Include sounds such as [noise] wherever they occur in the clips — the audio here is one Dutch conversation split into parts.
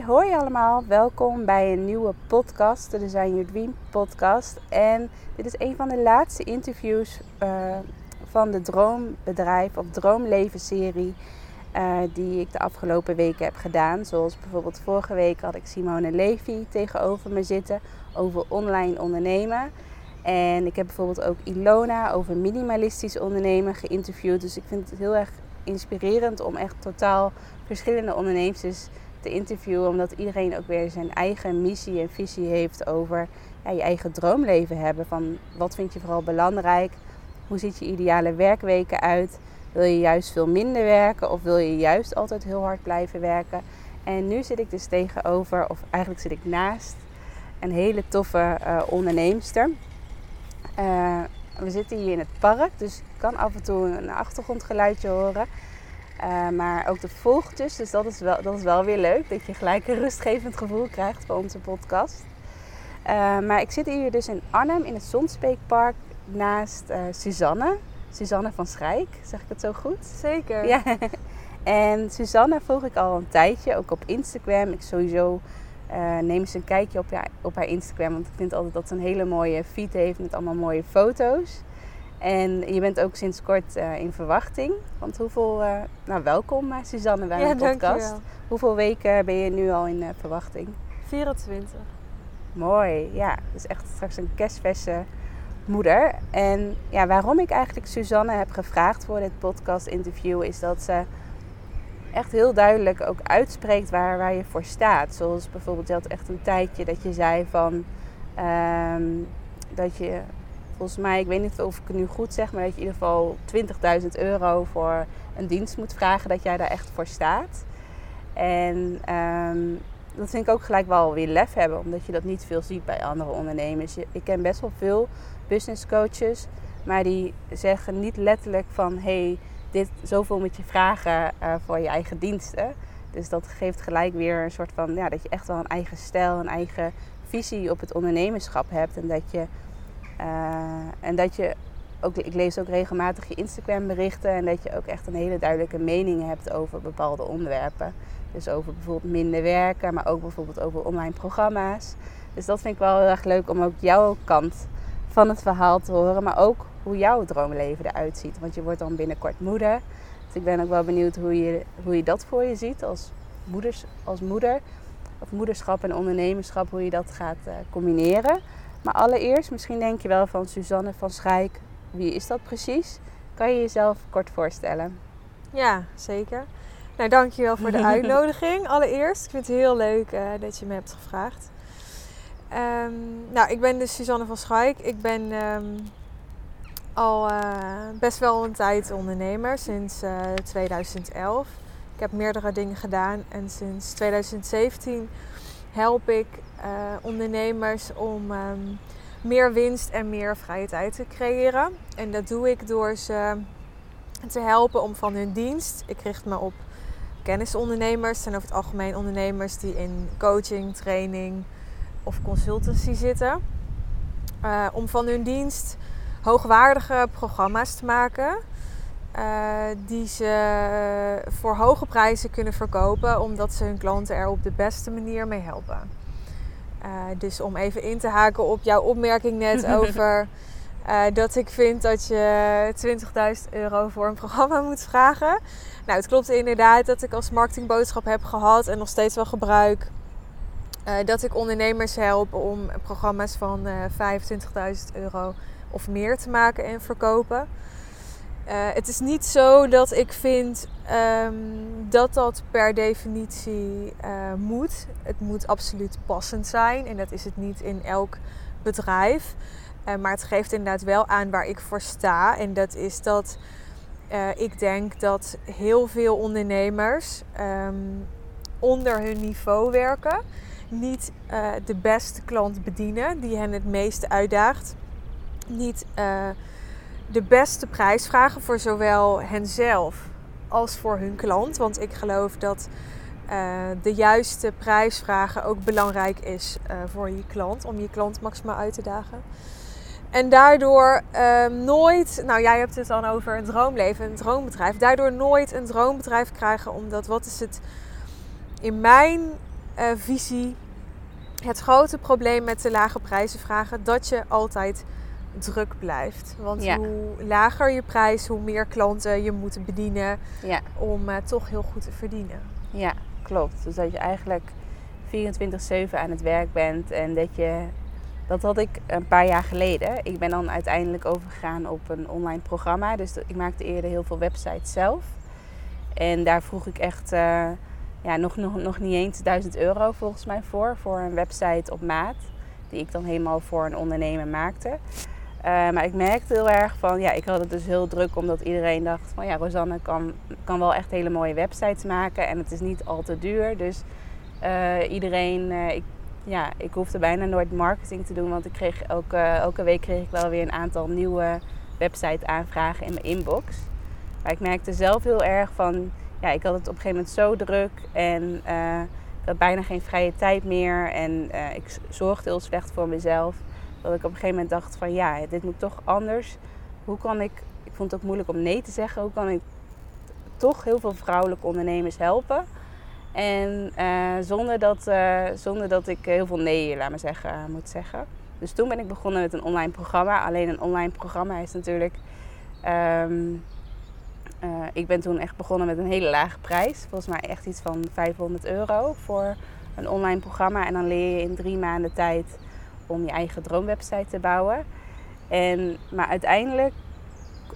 Hoi, allemaal. Welkom bij een nieuwe podcast, de Design Your Dream podcast. En dit is een van de laatste interviews eh, van de Droombedrijf of Droomleven serie eh, die ik de afgelopen weken heb gedaan. Zoals bijvoorbeeld vorige week had ik Simone Levy tegenover me zitten over online ondernemen. En ik heb bijvoorbeeld ook Ilona over minimalistisch ondernemen geïnterviewd. Dus ik vind het heel erg inspirerend om echt totaal verschillende ondernemers te interviewen. Omdat iedereen ook weer zijn eigen missie en visie heeft over ja, je eigen droomleven hebben. Van wat vind je vooral belangrijk? Hoe ziet je ideale werkweken uit? Wil je juist veel minder werken of wil je juist altijd heel hard blijven werken? En nu zit ik dus tegenover, of eigenlijk zit ik naast, een hele toffe uh, onderneemster. Uh, we zitten hier in het park, dus ik kan af en toe een achtergrondgeluidje horen. Uh, maar ook de vogeltjes, dus dat is, wel, dat is wel weer leuk. Dat je gelijk een rustgevend gevoel krijgt voor onze podcast. maar ik zit hier dus in Arnhem in het Zonspeekpark naast Suzanne. Suzanne van Schrijk, zeg ik het zo goed? Zeker. Ja. En Suzanne volg ik al een tijdje, ook op Instagram. Ik sowieso uh, neem eens een kijkje op, ja, op haar Instagram, want ik vind altijd dat ze een hele mooie feed heeft met allemaal mooie foto's. En je bent ook sinds kort uh, in verwachting. Want hoeveel, uh, nou welkom Suzanne bij ja, mijn podcast. Dankjewel. Hoeveel weken ben je nu al in verwachting? 24. Mooi, ja. Dus echt straks een kerstverse moeder. En ja, waarom ik eigenlijk Suzanne heb gevraagd voor dit podcast interview is dat ze echt heel duidelijk ook uitspreekt waar, waar je voor staat. Zoals bijvoorbeeld, je had echt een tijdje dat je zei van um, dat je volgens mij, ik weet niet of ik het nu goed zeg, maar dat je in ieder geval 20.000 euro voor een dienst moet vragen, dat jij daar echt voor staat. En um, dat vind ik ook gelijk wel weer lef hebben, omdat je dat niet veel ziet bij andere ondernemers. Ik ken best wel veel business coaches, maar die zeggen niet letterlijk van hey, dit zoveel moet je vragen uh, voor je eigen diensten. Dus dat geeft gelijk weer een soort van ja, dat je echt wel een eigen stijl, een eigen visie op het ondernemerschap hebt. En dat je, en dat je ook, ik lees ook regelmatig je Instagram berichten en dat je ook echt een hele duidelijke mening hebt over bepaalde onderwerpen. Dus over bijvoorbeeld minder werken, maar ook bijvoorbeeld over online programma's. Dus dat vind ik wel heel erg leuk om ook jouw kant van het verhaal te horen, maar ook hoe jouw droomleven eruit ziet. Want je wordt dan binnenkort moeder. Dus ik ben ook wel benieuwd hoe je, hoe je dat voor je ziet als, moeders, als moeder. Of moederschap en ondernemerschap, hoe je dat gaat uh, combineren. Maar allereerst, misschien denk je wel van Suzanne van Schijk. Wie is dat precies? Kan je jezelf kort voorstellen? Ja, zeker. Nou, dankjewel voor de [laughs] uitnodiging allereerst. Ik vind het heel leuk uh, dat je me hebt gevraagd. Um, nou, ik ben dus Suzanne van Schaik. Ik ben um, al uh, best wel een tijd ondernemer, sinds uh, 2011. Ik heb meerdere dingen gedaan en sinds 2017 help ik ondernemers om um, meer winst en meer vrije tijd te creëren. En dat doe ik door ze te helpen om van hun dienst. Ik richt me op kennisondernemers en over het algemeen ondernemers die in coaching, training of consultancy zitten. Uh, om van hun dienst hoogwaardige programma's te maken. Uh, die ze voor hoge prijzen kunnen verkopen, omdat ze hun klanten er op de beste manier mee helpen. Uh, dus om even in te haken op jouw opmerking net [laughs] over uh, dat ik vind dat je 20.000 euro voor een programma moet vragen. Nou, het klopt inderdaad dat ik als marketingboodschap heb gehad en nog steeds wel gebruik. Uh, dat ik ondernemers help om programma's van uh, 25.000 euro of meer te maken en verkopen. Uh, het is niet zo dat ik vind um, dat dat per definitie moet. Het moet absoluut passend zijn en dat is het niet in elk bedrijf. maar het geeft inderdaad wel aan waar ik voor sta. En dat is dat eh, ik denk dat heel veel ondernemers ehm, onder hun niveau werken. Niet eh, de beste klant bedienen die hen het meeste uitdaagt. Niet eh, de beste prijs vragen voor zowel henzelf als voor hun klant. Want ik geloof dat eh, de juiste prijsvragen ook belangrijk is eh, voor je klant. Om je klant maximaal uit te dagen. En daardoor ehm, nooit, nou jij hebt het dan over een droomleven, een droombedrijf. Daardoor nooit een droombedrijf krijgen, omdat wat is het in mijn eh, visie het grote probleem met de lage prijzen vragen? Dat je altijd druk blijft. Want Ja. hoe lager je prijs, hoe meer klanten je moet bedienen Ja, om eh, toch heel goed te verdienen. ja, klopt. Dus dat je eigenlijk 24-7 aan het werk bent en dat je. Dat had ik een paar jaar geleden. Ik ben dan uiteindelijk overgegaan op een online programma. Dus ik maakte eerder heel veel websites zelf. En daar vroeg ik echt eh, ja, nog, nog, nog niet eens 1000 euro volgens mij voor. Voor een website op maat. Die ik dan helemaal voor een ondernemer maakte. Eh, maar ik merkte heel erg van, ja, ik had het dus heel druk omdat iedereen dacht van, ja, Rosanne kan, kan wel echt hele mooie websites maken en het is niet al te duur. Dus eh, iedereen, eh, ik, ja, ik hoefde bijna nooit marketing te doen, want ik kreeg elke, elke week kreeg ik wel weer een aantal nieuwe website aanvragen in mijn inbox. Maar ik merkte zelf heel erg van, ja, ik had het op een gegeven moment zo druk en ik had bijna geen vrije tijd meer en ik zorgde heel slecht voor mezelf. Dat ik op een gegeven moment dacht van ja, dit moet toch anders. Hoe kan ik, ik vond het ook moeilijk om nee te zeggen, hoe kan ik toch heel veel vrouwelijke ondernemers helpen? En eh, zonder, dat, eh, zonder dat ik heel veel nee, laat zeggen, moet zeggen. Dus toen ben ik begonnen met een online programma. Alleen een online programma is natuurlijk. ehm, eh, ik ben toen echt begonnen met een hele lage prijs. Volgens mij echt iets van 500 euro voor een online programma. En dan leer je in drie maanden tijd om je eigen droomwebsite te bouwen. En, maar uiteindelijk,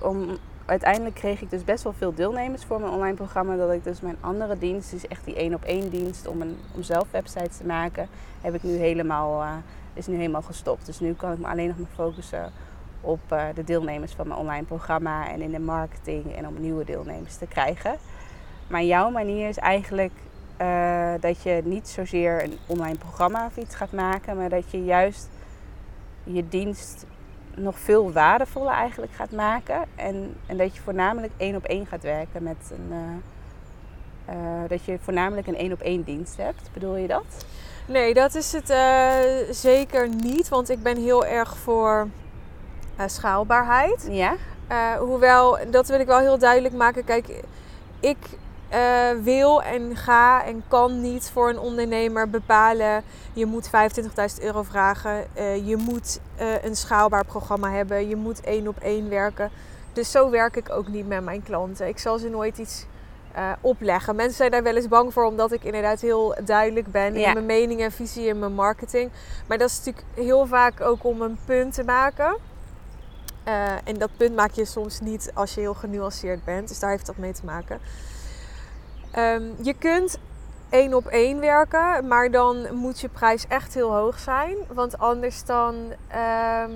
om, uiteindelijk kreeg ik dus best wel veel deelnemers voor mijn online programma. Dat ik dus mijn andere dienst, dus echt die één op één dienst om, een, om zelf websites te maken, heb ik nu helemaal, eh, is nu helemaal gestopt. Dus nu kan ik me alleen nog maar focussen op eh, de deelnemers van mijn online programma en in de marketing en om nieuwe deelnemers te krijgen. Maar jouw manier is eigenlijk eh, dat je niet zozeer een online programma of iets gaat maken, maar dat je juist je dienst nog veel waardevoller eigenlijk gaat maken. En, en dat je voornamelijk één op één gaat werken met een. eh, eh, dat je voornamelijk een één op één dienst hebt. Bedoel je dat? Nee, dat is het zeker niet. Want ik ben heel erg voor schaalbaarheid. Ja? Hoewel, dat wil ik wel heel duidelijk maken. Kijk, ik eh, wil en ga en kan niet voor een ondernemer bepalen. Je moet 25.000 euro vragen. eh, je moet eh, een schaalbaar programma hebben. Je moet één op één werken. Dus zo werk ik ook niet met mijn klanten. Ik zal ze nooit iets opleggen. Mensen zijn daar wel eens bang voor, omdat ik inderdaad heel duidelijk ben Ja. in mijn mening en visie in mijn marketing. Maar dat is natuurlijk heel vaak ook om een punt te maken. En dat punt maak je soms niet als je heel genuanceerd bent. Dus daar heeft dat mee te maken. Ehm, je kunt één op één werken, maar dan moet je prijs echt heel hoog zijn. Want anders dan ehm,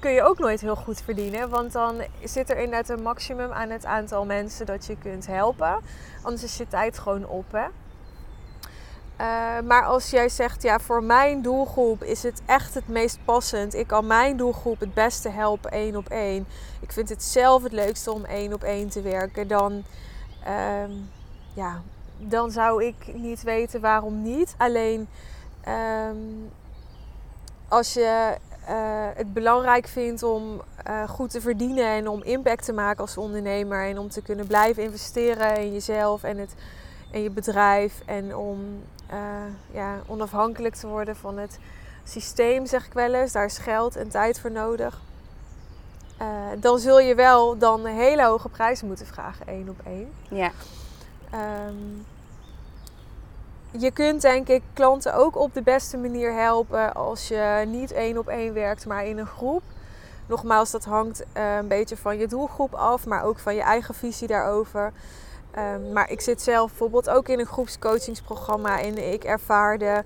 kun je ook nooit heel goed verdienen. Want dan zit er inderdaad een maximum aan het aantal mensen dat je kunt helpen. Anders is je tijd gewoon op. Hè? Eh, maar als jij zegt, ja, voor mijn doelgroep is het echt het meest passend. Ik kan mijn doelgroep het beste helpen één op één. Ik vind het zelf het leukste om één op één te werken. Dan, ehm, ja, dan zou ik niet weten waarom niet. Alleen ehm, als je eh, het belangrijk vindt om eh, goed te verdienen en om impact te maken als ondernemer en om te kunnen blijven investeren in jezelf en, het, en je bedrijf en om eh, ja, onafhankelijk te worden van het systeem, zeg ik wel eens. Daar is geld en tijd voor nodig. Eh, dan zul je wel dan hele hoge prijzen moeten vragen, één op één. Ja. Ehm, je kunt denk ik klanten ook op de beste manier helpen als je niet één op één werkt, maar in een groep. Nogmaals, dat hangt eh, een beetje van je doelgroep af, maar ook van je eigen visie daarover. Ehm, maar ik zit zelf bijvoorbeeld ook in een groepscoachingsprogramma en ik ervaar de,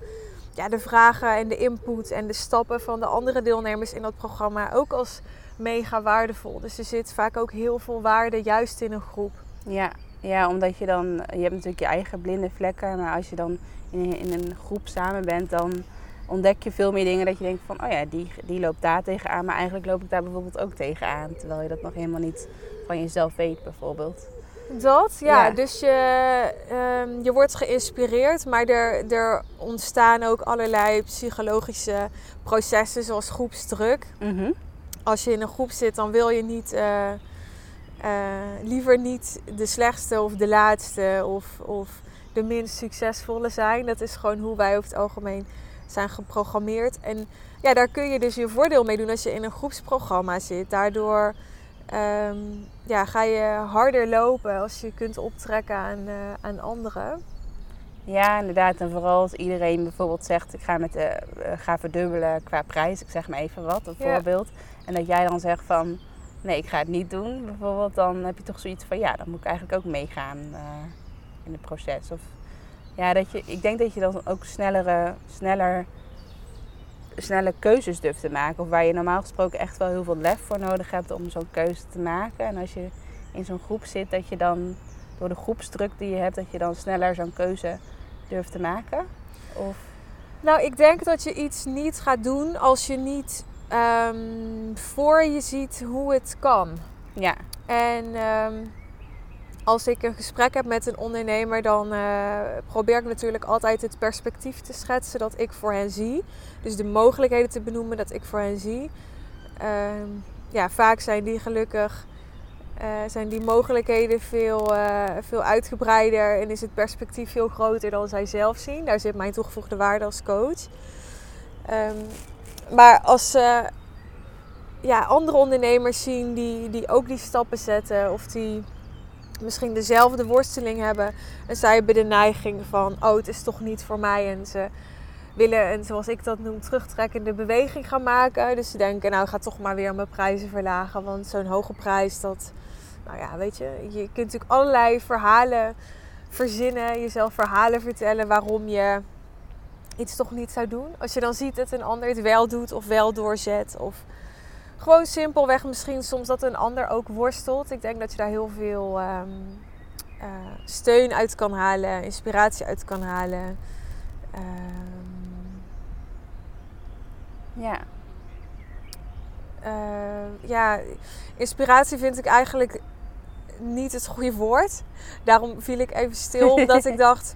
ja, de vragen en de input en de stappen van de andere deelnemers in dat programma ook als mega waardevol. Dus er zit vaak ook heel veel waarde juist in een groep. Ja, ja, omdat je dan, je hebt natuurlijk je eigen blinde vlekken, maar als je dan in, in een groep samen bent, dan ontdek je veel meer dingen dat je denkt van, oh ja, die, die loopt daar tegenaan, maar eigenlijk loop ik daar bijvoorbeeld ook tegenaan, terwijl je dat nog helemaal niet van jezelf weet bijvoorbeeld. Dat, ja. Ja. Dus je, ehm, je wordt geïnspireerd, maar er, er ontstaan ook allerlei psychologische processen, zoals groepsdruk. Mhm. Als je in een groep zit, dan wil je niet, eh, eh, liever niet de slechtste of de laatste of, of de minst succesvolle zijn. Dat is gewoon hoe wij over het algemeen zijn geprogrammeerd. En ja, daar kun je dus je voordeel mee doen als je in een groepsprogramma zit. Daardoor ehm, ja, ga je harder lopen als je kunt optrekken aan, eh, aan anderen. Ja, inderdaad. En vooral als iedereen bijvoorbeeld zegt, ik ga, met de, eh, ga verdubbelen qua prijs, ik zeg maar even wat, een Ja. voorbeeld. En dat jij dan zegt van, nee, ik ga het niet doen, bijvoorbeeld, dan heb je toch zoiets van, ja, dan moet ik eigenlijk ook meegaan eh, in het proces. Of, ja, dat je, ik denk dat je dan ook snellere, sneller, snelle keuzes durft te maken. Of waar je normaal gesproken echt wel heel veel lef voor nodig hebt om zo'n keuze te maken. En als je in zo'n groep zit, dat je dan door de groepsdruk die je hebt, dat je dan sneller zo'n keuze durft te maken? Of Nou, ik denk dat je iets niet gaat doen als je niet ehm, voor je ziet hoe het kan. ja, En ehm, als ik een gesprek heb met een ondernemer, dan eh, probeer ik natuurlijk altijd het perspectief te schetsen dat ik voor hen zie. Dus de mogelijkheden te benoemen dat ik voor hen zie. Ehm, ja, vaak zijn die gelukkig, eh, zijn die mogelijkheden veel, eh, veel uitgebreider en is het perspectief veel groter dan zij zelf zien. Daar zit mijn toegevoegde waarde als coach. Ehm, maar als ze ja, andere ondernemers zien die, die ook die stappen zetten of die misschien dezelfde worsteling hebben en zij hebben de neiging van oh het is toch niet voor mij en ze willen een zoals ik dat noem terugtrekkende beweging gaan maken. Dus ze denken nou ik ga toch maar weer mijn prijzen verlagen want zo'n hoge prijs dat nou ja weet je je kunt natuurlijk allerlei verhalen verzinnen jezelf verhalen vertellen waarom je iets toch niet zou doen als je dan ziet dat een ander het wel doet of wel doorzet of gewoon simpelweg misschien soms dat een ander ook worstelt. Ik denk dat je daar heel veel ehm, eh, steun uit kan halen, inspiratie uit kan halen. Ehm, ja, eh, ja, inspiratie vind ik eigenlijk niet het goede woord. Daarom viel ik even stil, omdat ik [laughs] dacht,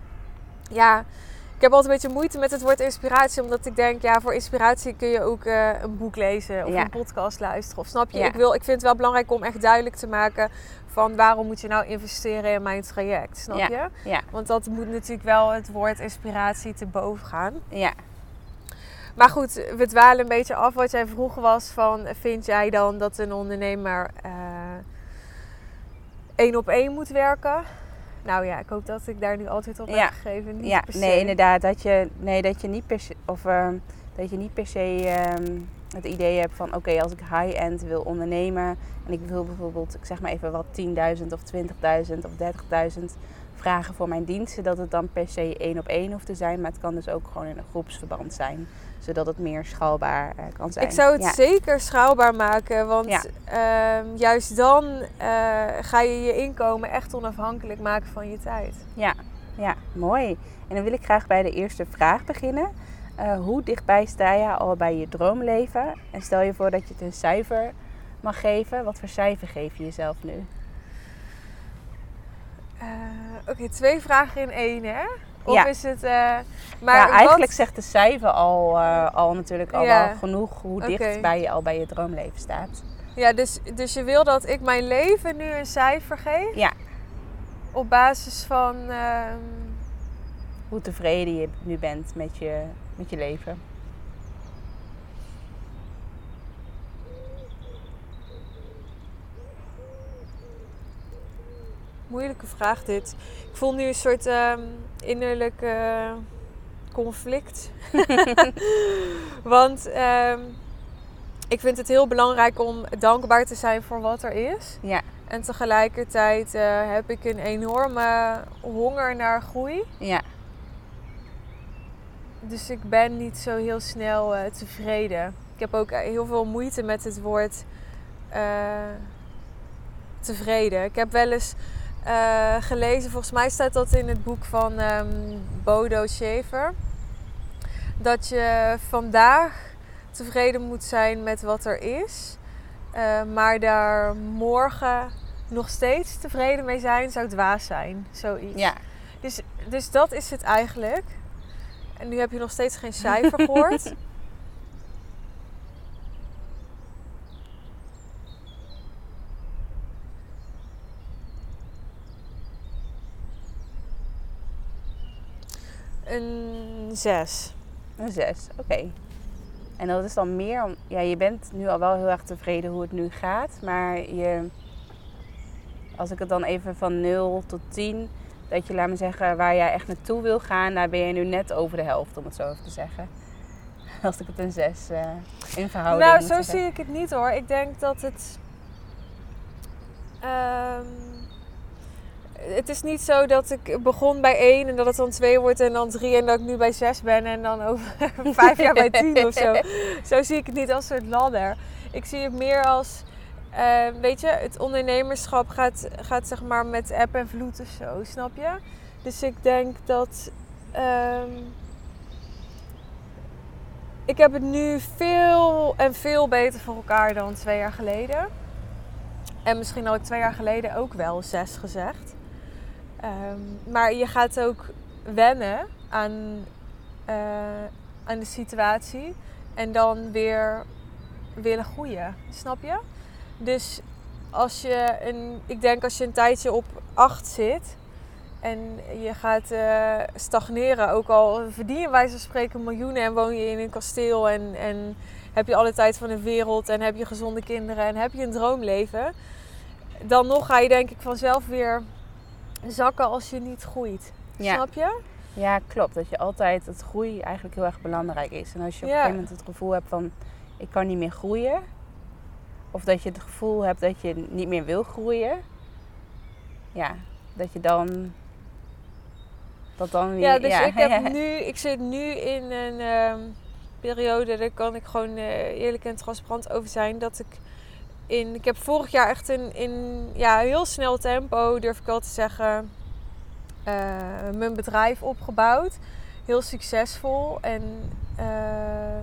ja, ik heb altijd een beetje moeite met het woord inspiratie, omdat ik denk, ja, voor inspiratie kun je ook eh, een boek lezen of Ja. een podcast luisteren. Of snap je? Ja. Ik, wil, ik vind het wel belangrijk om echt duidelijk te maken van waarom moet je nou investeren in mijn traject, snap Ja. je? ja, Want dat moet natuurlijk wel het woord inspiratie te boven gaan. ja. Maar goed, we dwalen een beetje af. Wat jij vroeg was van, vind jij dan dat een ondernemer eh, één op één moet werken? Nou ja, ik hoop dat ik daar nu antwoord op Ja. heb gegeven. Niet ja. per se. nee, inderdaad. Dat je, nee, dat je niet per se, of, ehm, dat je niet per se ehm, het idee hebt van, oké, als ik high-end wil ondernemen en ik wil bijvoorbeeld, ik zeg maar even wat, 10.000 of 20.000 of 30.000 vragen voor mijn diensten, dat het dan per se één op één hoeft te zijn. Maar het kan dus ook gewoon in een groepsverband zijn, zodat het meer schaalbaar eh, kan zijn. Ik zou het ja. zeker schaalbaar maken, want Ja. ehm, juist dan eh, ga je je inkomen echt onafhankelijk maken van je tijd. Ja, ja, mooi. En dan wil ik graag bij de eerste vraag beginnen. Eh, hoe dichtbij sta je al bij je droomleven? En stel je voor dat je het een cijfer mag geven. Wat voor cijfer geef je jezelf nu? Oké, twee vragen in één, hè? Of Ja. is het... eh, maar ja, eigenlijk wat- zegt de cijfer al, eh, al natuurlijk al Ja. wel genoeg hoe Oké. dichtbij je al bij je droomleven staat. Ja, dus, dus je wil dat ik mijn leven nu een cijfer geef? Ja. Op basis van... ehm, Hoe tevreden je nu bent met je, met je leven. Moeilijke vraag dit. Ik voel nu een soort ehm, innerlijk eh, conflict. [laughs] Want ehm, ik vind het heel belangrijk om dankbaar te zijn voor wat er is. Ja, En tegelijkertijd eh, heb ik een enorme honger naar groei. ja, Dus ik ben niet zo heel snel eh, tevreden. Ik heb ook heel veel moeite met het woord eh, tevreden. Ik heb wel eens eh, gelezen, volgens mij staat dat in het boek van ehm, Bodo Schaefer, dat je vandaag tevreden moet zijn met wat er is, eh, maar daar morgen nog steeds tevreden mee zijn zou dwaas zijn. Zoiets. Ja, Dus, dus dat is het eigenlijk. En nu heb je nog steeds geen cijfer gehoord. [laughs] Een 6. een zes. Oké. En dat is dan meer om... Ja, je bent nu al wel heel erg tevreden hoe het nu gaat. Maar je... Als ik het dan even van 0 tot 10... Dat je, laat me zeggen, waar jij echt naartoe wil gaan... Daar ben je nu net over de helft, om het zo even te zeggen. [laughs] Als ik het een 6 eh in verhouding Nou, zo zeggen. zie ik het niet hoor. Ik denk dat het. ehm, het is niet zo dat ik begon bij 1 en dat het dan 2 wordt en dan 3 en dat ik nu bij 6 ben en dan over [laughs] 5 jaar bij 10 of zo. [laughs] Zo zie ik het niet als een soort ladder. Ik zie het meer als. eh, weet je, het ondernemerschap gaat, gaat zeg maar met app en vloed of zo, snap je? Dus ik denk dat. ehm, ik heb het nu veel en veel beter voor elkaar dan twee jaar geleden. En misschien had ik twee jaar geleden ook wel zes gezegd. Ehm, maar je gaat ook wennen aan, eh, aan de situatie. En dan weer willen groeien. Snap je? Dus als je een, ik denk als je een tijdje op 8 zit en je gaat eh, stagneren, ook al verdien je wijze van spreken miljoenen en woon je in een kasteel en, en heb je alle tijd van de wereld en heb je gezonde kinderen en heb je een droomleven, dan nog ga je denk ik vanzelf weer zakken als je niet groeit. Ja. Snap je? Ja, klopt. Dat je altijd dat groei eigenlijk heel erg belangrijk is. En als je op Ja. een gegeven moment het gevoel hebt van ik kan niet meer groeien. Of dat je het gevoel hebt dat je niet meer wil groeien. Ja, dat je dan. Dat dan weer. Ja, dus ik, heb ja. [laughs] nu, ik zit nu in een ehm, periode, daar kan ik gewoon eh, eerlijk en transparant over zijn, dat ik ik heb vorig jaar echt in, in ja, heel snel tempo, durf ik wel te zeggen, eh, mijn bedrijf opgebouwd. Heel succesvol en eh,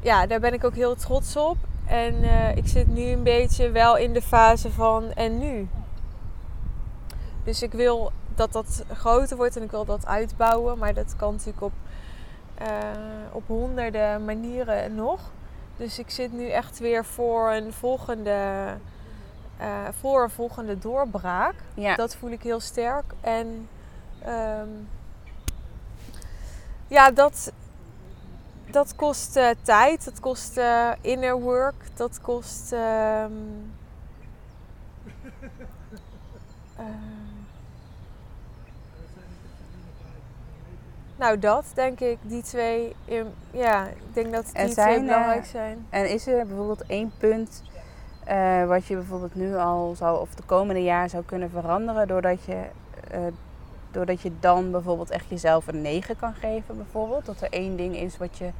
ja, daar ben ik ook heel trots op. En eh, ik zit nu een beetje wel in de fase van en nu? Dus ik wil dat dat groter wordt en ik wil dat uitbouwen. Maar dat kan natuurlijk op, op honderden manieren nog. Dus ik zit nu echt weer voor een volgende, eh, voor een volgende doorbraak. Ja. Dat voel ik heel sterk. En ehm, ja, dat, dat kost eh, tijd. Dat kost eh, inner work. Dat kost... ehm, nou, dat denk ik. Die twee... in- ja, ik denk dat die zijn, twee eh, belangrijk zijn. En is er bijvoorbeeld één punt eh, wat je bijvoorbeeld nu al zou, of de komende jaar zou kunnen veranderen, doordat je, eh, doordat je dan bijvoorbeeld echt jezelf een 9 kan geven, bijvoorbeeld? Dat er één ding is wat je,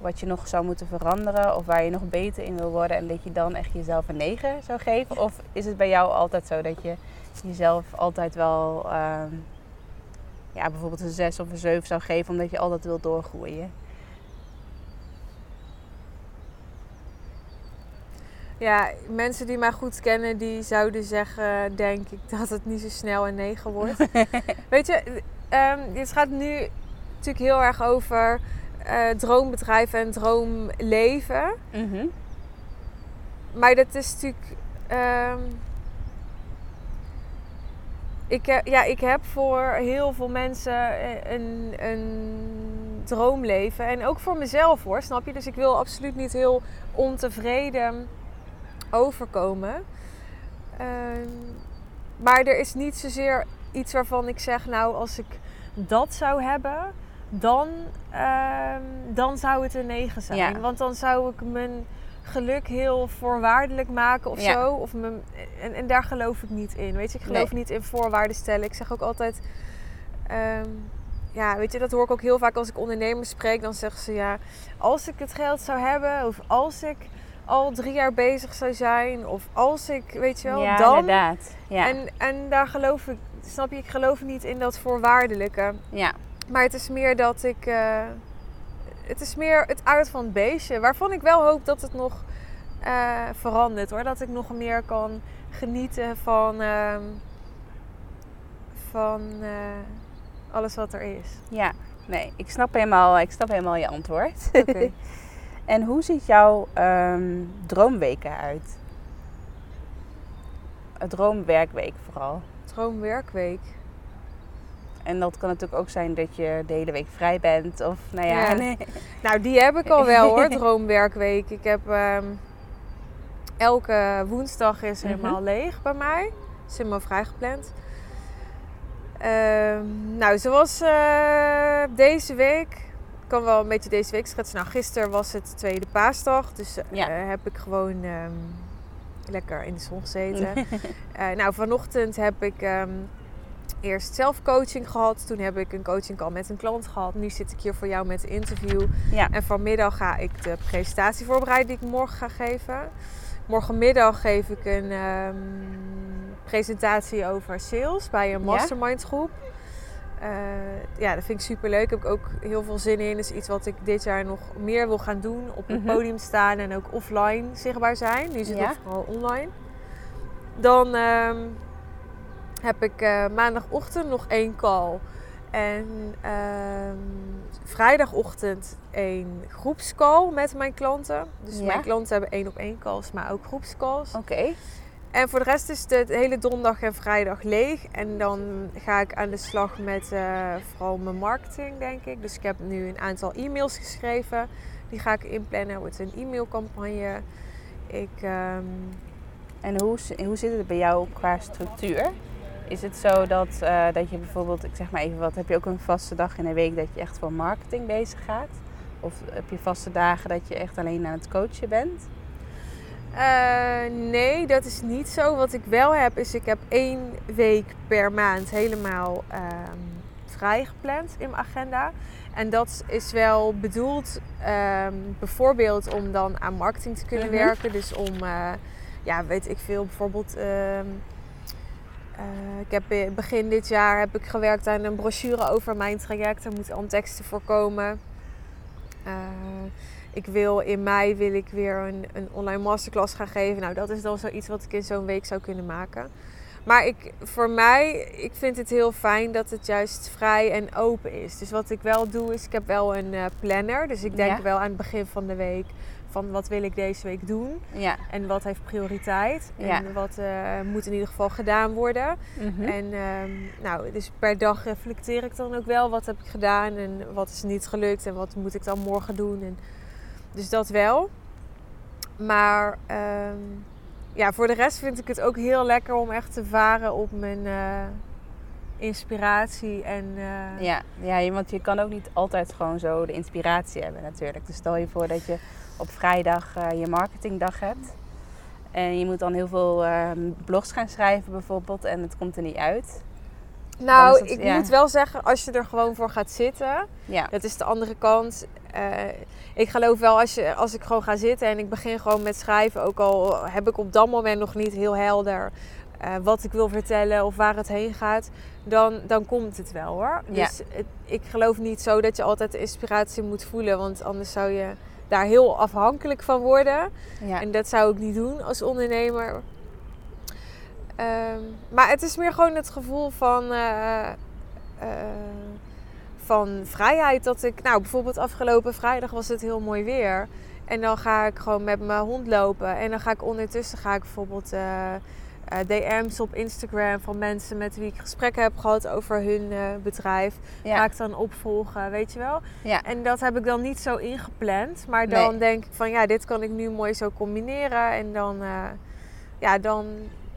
wat je nog zou moeten veranderen, of waar je nog beter in wil worden, en dat je dan echt jezelf een 9 zou geven? Of is het bij jou altijd zo dat je jezelf altijd wel ehm, ja, bijvoorbeeld een 6 of een 7 zou geven, omdat je altijd wil doorgroeien? Ja, mensen die mij goed kennen, die zouden zeggen, denk ik, dat het niet zo snel een 9 wordt. [laughs] Weet je, ehm, het gaat nu natuurlijk heel erg over eh, droombedrijven en droomleven. Mhm. Maar dat is natuurlijk. ehm, ik, he- ja, ik heb voor heel veel mensen eh, een, een droomleven. En ook voor mezelf hoor, snap je? Dus ik wil absoluut niet heel ontevreden overkomen. Ehm, maar er is niet zozeer iets waarvan ik zeg, nou, als ik dat zou hebben, dan, ehm, dan zou het een 9 zijn. Ja. Want dan zou ik mijn geluk heel voorwaardelijk maken of Ja. zo. Of mijn, en, en daar geloof ik niet in. Weet je, ik geloof Nee. niet in voorwaarden stellen. Ik zeg ook altijd. ehm, ja, weet je, dat hoor ik ook heel vaak als ik ondernemers spreek. Dan zeggen ze ja, als ik het geld zou hebben, of als ik al drie jaar bezig zou zijn. Of als ik, weet je wel, ja, dan. inderdaad. Ja. En, en daar geloof ik, snap je, ik geloof niet in dat voorwaardelijke. ja. Maar het is meer dat ik. eh, het is meer het aard van het beestje. Waarvan ik wel hoop dat het nog eh, verandert hoor. Dat ik nog meer kan genieten van. ehm, van eh, alles wat er is. Ja, nee, ik snap helemaal, ik snap helemaal je antwoord. Oké. [laughs] en hoe ziet jouw droomweek eruit? Een droomwerkweek vooral. Droomwerkweek. En dat kan natuurlijk ook zijn dat je de hele week vrij bent. Of nou ja, Ja. nee. [laughs] Nou, die heb ik al wel hoor, [laughs] droomwerkweek. Ik heb ehm, elke woensdag is Mhm. helemaal leeg bij mij. Is helemaal vrijgepland. Ehm, nou, zoals eh, deze week. Ik kan wel een beetje deze week schetsen. Nou, gisteren was het tweede paasdag. Dus eh, Ja. heb ik gewoon ehm, lekker in de zon gezeten. [laughs] Eh, nou, vanochtend heb ik eerst zelf coaching gehad. Toen heb ik een coaching call met een klant gehad. Nu zit ik hier voor jou met een interview. ja. En vanmiddag ga ik de presentatie voorbereiden die ik morgen ga geven. Morgenmiddag geef ik een ehm, presentatie over sales bij een mastermind groep. Eh, ja, dat vind ik super leuk. Heb ik ook heel veel zin in. Dat is iets wat ik dit jaar nog meer wil gaan doen. Op het Mhm. podium staan en ook offline zichtbaar zijn. Nu zit Ja? het vooral online. Dan ehm, heb ik eh, maandagochtend nog één call. En ehm, vrijdagochtend een groepscall met mijn klanten. Dus Ja? mijn klanten hebben één op één calls, maar ook groepscalls. Oké. En voor de rest is de hele donderdag en vrijdag leeg. En dan ga ik aan de slag met eh, vooral mijn marketing, denk ik. Dus ik heb nu een aantal e-mails geschreven. Die ga ik inplannen. Het wordt een e-mailcampagne. Ik, ehm, En hoe, hoe zit het bij jou qua structuur? Is het zo dat, eh, dat je bijvoorbeeld, ik zeg maar even wat, heb je ook een vaste dag in de week dat je echt voor marketing bezig gaat? Of heb je vaste dagen dat je echt alleen aan het coachen bent? Eh, nee, dat is niet zo. Wat ik wel heb, is ik heb één week per maand helemaal ehm vrij gepland in mijn agenda. En dat is wel bedoeld ehm, bijvoorbeeld om dan aan marketing te kunnen Mhm. werken. Dus om, eh, ja, weet ik veel, bijvoorbeeld... eh, ik heb in begin dit jaar heb ik gewerkt aan een brochure over mijn traject. Er moeten al teksten voor komen. Eh, ik wil in mei wil ik weer een, een online masterclass gaan geven. Nou, dat is dan zoiets wat ik in zo'n week zou kunnen maken. Maar ik, voor mij, ik vind het heel fijn dat het juist vrij en open is. Dus wat ik wel doe, is ik heb wel een eh, planner. Dus ik denk Ja. wel aan het begin van de week van wat wil ik deze week doen. Ja. En wat heeft prioriteit. Ja. En wat eh, moet in ieder geval gedaan worden. Mhm. En ehm, nou, dus per dag reflecteer ik dan ook wel wat heb ik gedaan en wat is niet gelukt en wat moet ik dan morgen doen. En, dus dat wel. Maar ehm, ja, voor de rest vind ik het ook heel lekker om echt te varen op mijn eh, inspiratie. En eh, Ja, ja, je- want je kan ook niet altijd gewoon zo de inspiratie hebben natuurlijk. Dus stel je voor dat je op vrijdag eh, je marketingdag hebt. En je moet dan heel veel eh, blogs gaan schrijven bijvoorbeeld en het komt er niet uit. nou, ik ja. moet wel zeggen, als je er gewoon voor gaat zitten, Ja, Dat is de andere kant. Eh, ik geloof wel als, je, als ik gewoon ga zitten en ik begin gewoon met schrijven, ook al heb ik op dat moment nog niet heel helder eh, wat ik wil vertellen of waar het heen gaat, dan, dan komt het wel hoor. Ja. Dus het- ik geloof niet zo dat je altijd de inspiratie moet voelen, want anders zou je daar heel afhankelijk van worden. ja. En dat zou ik niet doen als ondernemer. Ehm, maar het is meer gewoon het gevoel van, eh, eh, van vrijheid. Dat ik, nou bijvoorbeeld afgelopen vrijdag was het heel mooi weer. En dan ga ik gewoon met mijn hond lopen. En dan ga ik ondertussen ga ik bijvoorbeeld DM's op Instagram van mensen met wie ik gesprekken heb gehad over hun eh, bedrijf. Ga ja. ik dan opvolgen, weet je wel. ja. En dat heb ik dan niet zo ingepland. Maar dan Nee. denk ik van ja, dit kan ik nu mooi zo combineren. En dan, eh, ja, dan,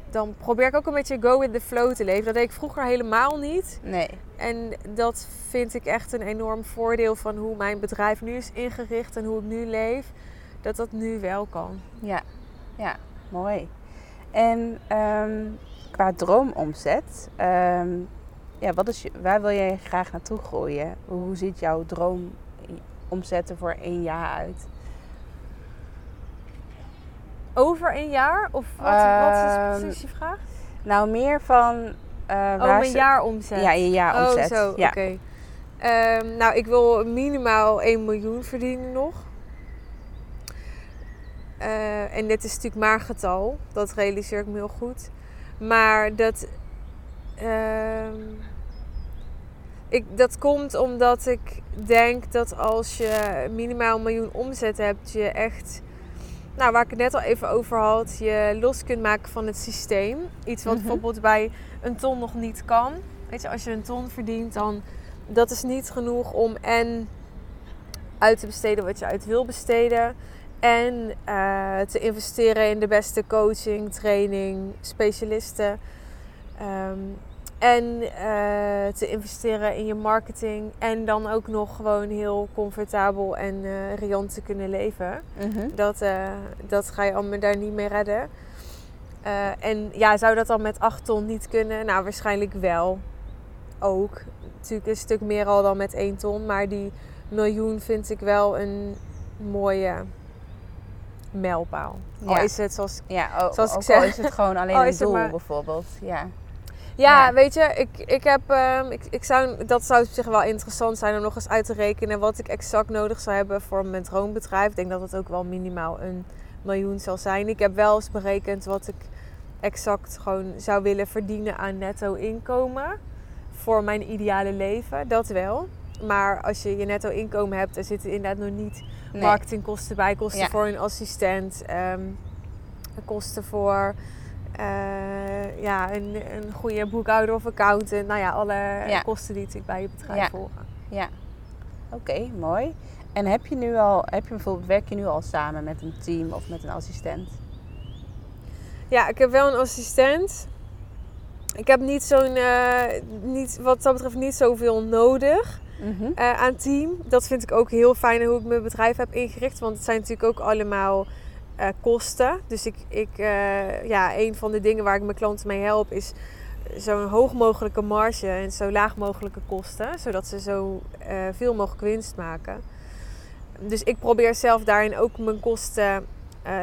dan probeer ik ook een beetje go with the flow te leven. Dat deed ik vroeger helemaal niet. Nee. En dat vind ik echt een enorm voordeel van hoe mijn bedrijf nu is ingericht en hoe ik nu leef. Dat dat nu wel kan. Ja, ja, mooi. En ehm, qua droomomzet, ehm, ja, wat is je, waar wil jij graag naartoe groeien? Hoe ziet jouw droomomzet er voor één jaar uit? over een jaar? Of wat, wat is Ehm, precies je vraag? Nou, meer van Oh, waar mijn ze- jaaromzet. Ja, je jaaromzet. Oh, zo, ja. oké. Nou, ik wil minimaal 1 miljoen verdienen nog. Eh, en dit is natuurlijk maar getal. Dat realiseer ik me heel goed. Maar dat... ehm, ik, dat komt omdat ik denk dat als je minimaal een miljoen omzet hebt... je echt... Nou, waar ik het net al even over had... je los kunt maken van het systeem. Iets wat Mhm. bijvoorbeeld bij een ton nog niet kan. Weet je, als je een ton verdient, dan dat is niet genoeg om en uit te besteden wat je uit wil besteden. En eh, te investeren in de beste coaching, training, specialisten. Ehm, en eh, te investeren in je marketing. En dan ook nog gewoon heel comfortabel en eh riant te kunnen leven. Mhm. Dat, dat ga je allemaal daar niet mee redden. En ja, zou dat dan met 8 ton niet kunnen? Nou, waarschijnlijk wel. Ook. Natuurlijk een stuk meer al dan met 1 ton. Maar die miljoen vind ik wel een mooie mijlpaal. Al Ja. is het zoals... Ja, Zoals ik ook zeg. al is het gewoon [laughs] alleen Al een doel maar- bijvoorbeeld. Ja. Ja, Ja. weet je, ik, ik heb, ehm, ik, ik zou, dat zou op zich wel interessant zijn om nog eens uit te rekenen wat ik exact nodig zou hebben voor mijn droombedrijf. Ik denk dat het ook wel minimaal een miljoen zal zijn. Ik heb wel eens berekend wat ik exact gewoon zou willen verdienen aan netto inkomen voor mijn ideale leven. Dat wel. Maar als je je netto inkomen hebt, er zitten inderdaad nog niet Nee. marketingkosten bij, kosten Ja. voor een assistent, ehm, kosten voor eh, ja, een, een goede boekhouder of accountant. Nou ja, alle Ja. kosten die natuurlijk bij je bedrijf Ja. Ja. Oké, mooi. En heb je nu al, heb je bijvoorbeeld, werk je nu al samen met een team of met een assistent? Ja, ik heb wel een assistent. Ik heb niet zo'n, eh, niet, wat dat betreft niet zoveel nodig. Mhm. eh, aan team. Dat vind ik ook heel fijn hoe ik mijn bedrijf heb ingericht. Want het zijn natuurlijk ook allemaal eh, kosten. Dus ik, ik, eh, ja, een van de dingen waar ik mijn klanten mee help is zo'n hoog mogelijke marge en zo laag mogelijke kosten. Zodat ze zo veel mogelijk winst maken. Dus ik probeer zelf daarin ook mijn kosten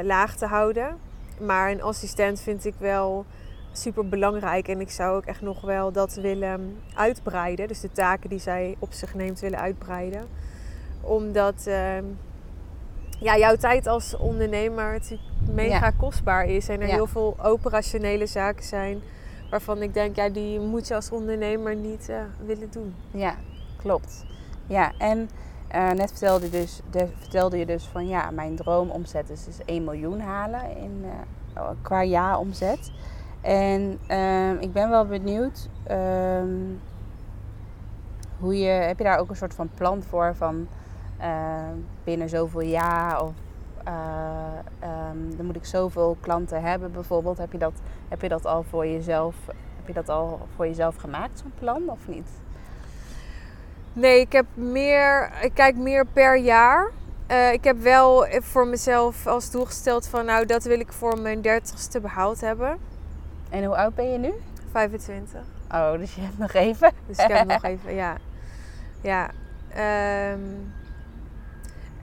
laag te houden. Maar een assistent vind ik wel super belangrijk. En ik zou ook echt nog wel dat willen uitbreiden. Dus de taken die zij op zich neemt willen uitbreiden. Omdat ehm, ja, jouw tijd als ondernemer natuurlijk mega kostbaar is. En er Ja. heel veel operationele zaken zijn. Waarvan ik denk, ja, die moet je als ondernemer niet eh, willen doen. Ja, klopt. Ja, en eh, net vertelde je, dus, de, vertelde je dus van ja, mijn droomomzet is dus 1 miljoen halen in, eh, qua jaaromzet. En ehm, ik ben wel benieuwd, ehm, hoe je, heb je daar ook een soort van plan voor van ehm, binnen zoveel jaar of eh, dan moet ik zoveel klanten hebben bijvoorbeeld. Heb je dat, heb je dat al voor jezelf, heb je dat al voor jezelf gemaakt, zo'n plan of niet? Nee, ik heb meer. Ik kijk meer per jaar. Eh, ik heb wel voor mezelf als doel gesteld van nou, dat wil ik voor mijn dertigste behaald hebben. En hoe oud ben je nu? 25. Oh, dus je hebt nog even. Dus ik heb nog [laughs] even, ja. Ja. ehm,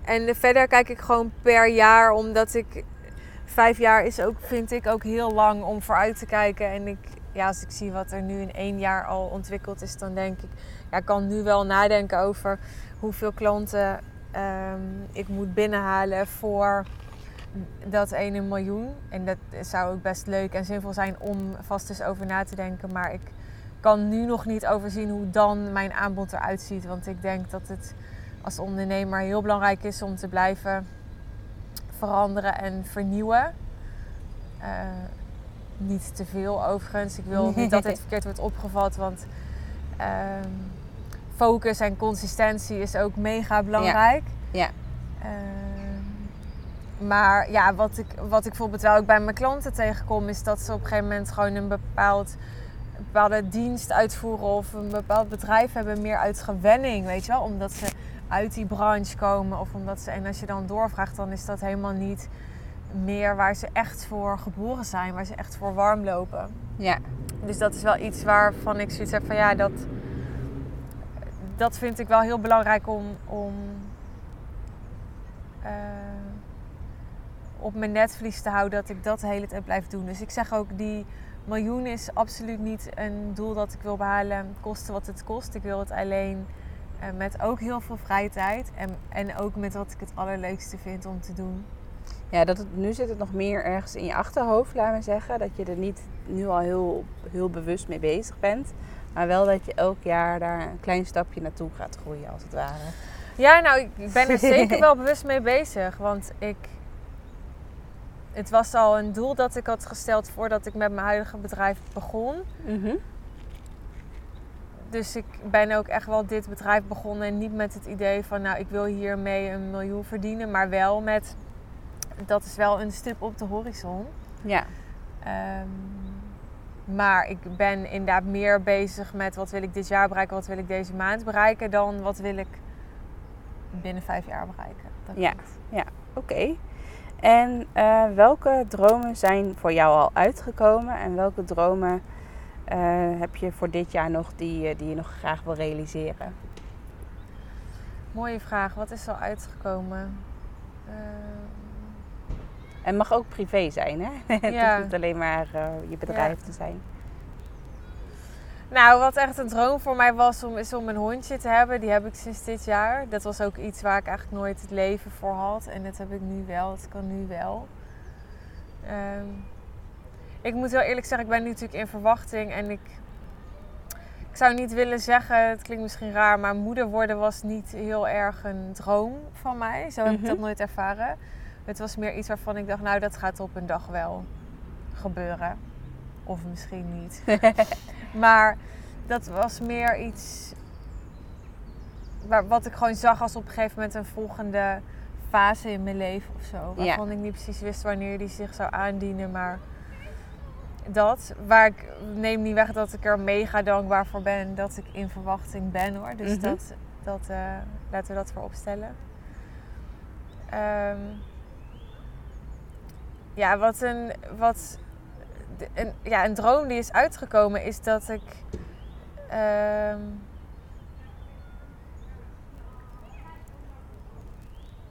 en verder kijk ik gewoon per jaar, omdat ik... Vijf jaar is ook, vind ik, ook heel lang om vooruit te kijken. En ik, ja, als ik zie wat er nu in één jaar al ontwikkeld is, dan denk ik... Ja, ik kan nu wel nadenken over hoeveel klanten ehm, ik moet binnenhalen voor dat ene miljoen. En dat zou ook best leuk en zinvol zijn om vast eens over na te denken. Maar ik kan nu nog niet overzien hoe dan mijn aanbod eruit ziet. Want ik denk dat het als ondernemer heel belangrijk is om te blijven veranderen en vernieuwen. Eh, niet te veel overigens. Ik wil niet dat het [laughs] verkeerd wordt opgevat. Want ehm, focus en consistentie is ook mega belangrijk. Ja. Ehm, maar ja, wat ik, wat ik bijvoorbeeld wel ook bij mijn klanten tegenkom, is dat ze op een gegeven moment gewoon een bepaald, een bepaalde dienst uitvoeren of een bepaald bedrijf hebben meer uit gewenning, weet je wel, omdat ze uit die branche komen of omdat ze, en als je dan doorvraagt, dan is dat helemaal niet meer waar ze echt voor geboren zijn, waar ze echt voor warm lopen. Ja. Dus dat is wel iets waarvan ik zoiets heb van ja, dat, dat vind ik wel heel belangrijk om, om, eh, op mijn netvlies te houden, dat ik dat de hele tijd blijf doen. Dus ik zeg ook, die miljoen is absoluut niet een doel dat ik wil behalen, koste wat het kost. Ik wil het alleen eh, met ook heel veel vrije tijd en, en ook met wat ik het allerleukste vind om te doen. Ja, dat het, nu zit het nog meer ergens in je achterhoofd, laten we zeggen. Dat je er niet nu al heel, heel bewust mee bezig bent. Maar wel dat je elk jaar daar een klein stapje naartoe gaat groeien, als het ware. Ja, nou, ik ben er zeker [laughs] wel bewust mee bezig. Want ik. Het was al een doel dat ik had gesteld voordat ik met mijn huidige bedrijf begon. Mhm. Dus ik ben ook echt wel dit bedrijf begonnen. En niet met het idee van, nou, ik wil hiermee een miljoen verdienen. Maar wel met. Dat is wel een stip op de horizon. Ja. Ehm, maar ik ben inderdaad meer bezig met wat wil ik dit jaar bereiken, wat wil ik deze maand bereiken, dan wat wil ik binnen vijf jaar bereiken. Dat Ja. klopt. Oké. En eh, welke dromen zijn voor jou al uitgekomen? En welke dromen eh, heb je voor dit jaar nog die, eh, die je nog graag wil realiseren? Mooie vraag. Wat is er al uitgekomen? Ehm, En mag ook privé zijn, hè? [laughs] het Ja. hoeft niet alleen maar je bedrijf te zijn. Nou, wat echt een droom voor mij was, om, is om een hondje te hebben. Die heb ik sinds dit jaar. Dat was ook iets waar ik eigenlijk nooit het leven voor had. En dat heb ik nu wel. Het kan nu wel. Ehm, ik moet wel eerlijk zeggen, ik ben nu natuurlijk in verwachting. En ik, ik zou niet willen zeggen, het klinkt misschien raar, maar moeder worden was niet heel erg een droom van mij. Zo heb ik Mhm. dat nooit ervaren. Het was meer iets waarvan ik dacht, nou dat gaat op een dag wel gebeuren. Of misschien niet. [laughs] maar dat was meer iets waar, wat ik gewoon zag als op een gegeven moment een volgende fase in mijn leven of zo. Ja. Waarvan ik niet precies wist wanneer die zich zou aandienen, maar dat. Waar ik neem niet weg dat ik er mega dankbaar voor ben dat ik in verwachting ben hoor. Dus Mhm. dat, dat eh, laten we dat voorop stellen. Ehm, ja, wat een, wat een, ja, een droom die is uitgekomen is dat ik. ehm,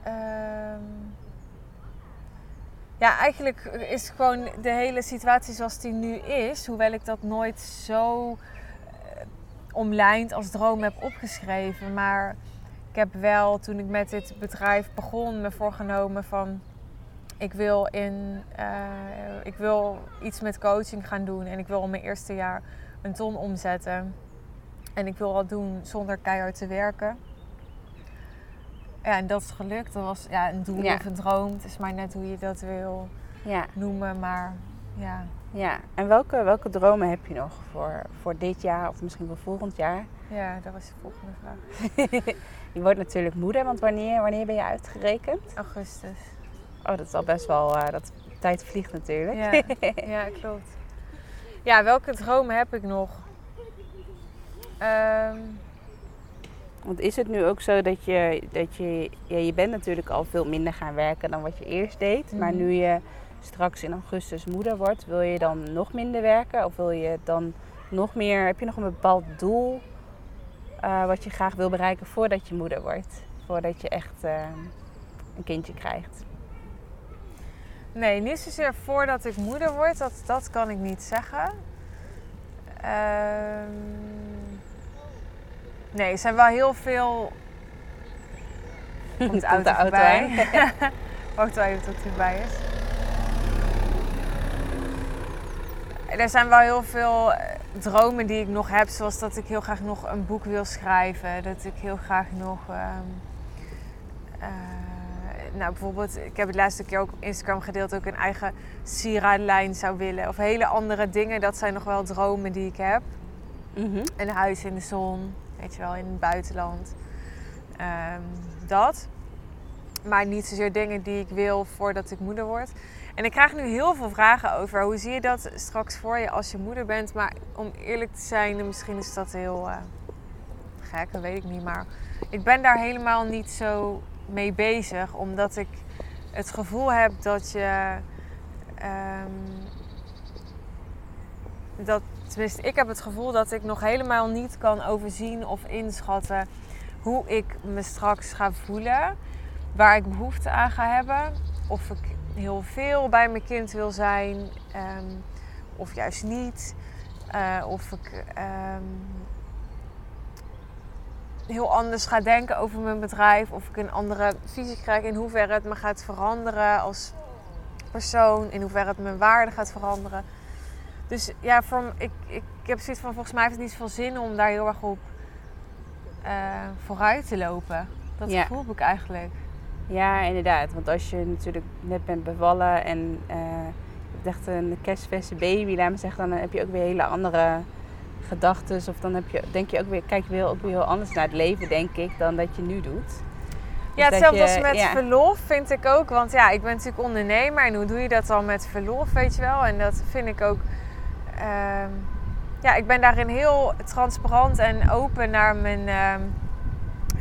ehm, ja, eigenlijk is gewoon de hele situatie zoals die nu is, hoewel ik dat nooit zo eh, omlijnd als droom heb opgeschreven. Maar ik heb wel, toen ik met dit bedrijf begon, me voorgenomen van ik wil, in, eh, ik wil iets met coaching gaan doen en ik wil in mijn eerste jaar een ton omzetten. En ik wil dat doen zonder keihard te werken. Ja, en dat is gelukt. Dat was ja, een doel Ja. of een droom. Het is maar net hoe je dat wil Ja, noemen. Maar ja, ja. En welke, welke dromen heb je nog voor, voor dit jaar of misschien voor volgend jaar? ja, dat was de volgende vraag. [laughs] Je wordt natuurlijk moeder, want wanneer, wanneer ben je uitgerekend? Augustus. Oh, dat is al best wel, eh, dat tijd vliegt natuurlijk. Ja, [laughs] ja klopt. Ja, welke dromen heb ik nog? Ehm, Want is het nu ook zo dat je, dat je, ja, je bent natuurlijk al veel minder gaan werken dan wat je eerst deed. Maar Mhm. nu je straks in augustus moeder wordt, wil je dan nog minder werken? Of wil je dan nog meer, heb je nog een bepaald doel eh, wat je graag wil bereiken voordat je moeder wordt? Voordat je echt eh, een kindje krijgt? Nee, niet zozeer voordat ik moeder word. Dat, dat kan ik niet zeggen. Ehm, nee, er zijn wel heel veel... [laughs] Komt de auto, voorbij. [laughs] Wacht wel even tot hij voorbij is. Er zijn wel heel veel eh, dromen die ik nog heb. Zoals dat ik heel graag nog een boek wil schrijven. Dat ik heel graag nog... ehm, eh, nou, bijvoorbeeld, ik heb het laatste keer ook op Instagram gedeeld... ook een eigen sieradenlijn zou willen. Of hele andere dingen. Dat zijn nog wel dromen die ik heb. Mhm. Een huis in de zon, weet je wel, in het buitenland. Ehm, dat. Maar niet zozeer dingen die ik wil voordat ik moeder word. En ik krijg nu heel veel vragen over hoe zie je dat straks voor je als je moeder bent. Maar om eerlijk te zijn, misschien is dat heel eh, gek, dat weet ik niet. Maar ik ben daar helemaal niet zo mee bezig. Omdat ik het gevoel heb dat je... ehm, dat, tenminste, ik heb het gevoel dat ik nog helemaal niet kan overzien of inschatten hoe ik me straks ga voelen. Waar ik behoefte aan ga hebben. Of ik heel veel bij mijn kind wil zijn, ehm, of juist niet. Eh, of ik ehm, heel anders ga denken over mijn bedrijf, of ik een andere visie krijg in hoeverre het me gaat veranderen als persoon, in hoeverre het mijn waarde gaat veranderen. Dus ja, voor, ik, ik, ik heb zoiets van, volgens mij heeft het niet zoveel zin om daar heel erg op eh, vooruit te lopen. Dat Ja. gevoel heb ik eigenlijk. Ja, inderdaad. Want als je natuurlijk net bent bevallen en eh, je hebt echt een kerstverse baby, laat me zeggen, dan heb je ook weer hele andere gedachten. Of dan heb je, denk je ook weer, kijk je weer, ook weer heel anders naar het leven, denk ik, dan dat je nu doet. Ja, Dus dat hetzelfde je- als met ja. verlof vind ik ook. Want ja, ik ben natuurlijk ondernemer. En hoe doe je dat dan met verlof, weet je wel? En dat vind ik ook... ehm, ja, ik ben daarin heel transparant en open naar mijn ehm,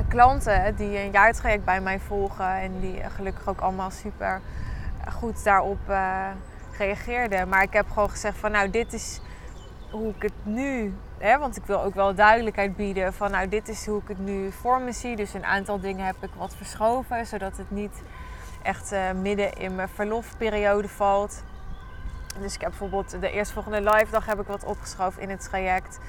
klanten... die een jaartraject bij mij volgen. En die gelukkig ook allemaal super goed daarop eh, reageerden. Maar ik heb gewoon gezegd van... Nou, dit is hoe ik het nu... Hè, want ik wil ook wel duidelijkheid bieden van nou dit is hoe ik het nu voor me zie. Dus een aantal dingen heb ik wat verschoven, zodat het niet echt eh, midden in mijn verlofperiode valt. Dus ik heb bijvoorbeeld de eerstvolgende live dag heb ik wat opgeschoven in het traject.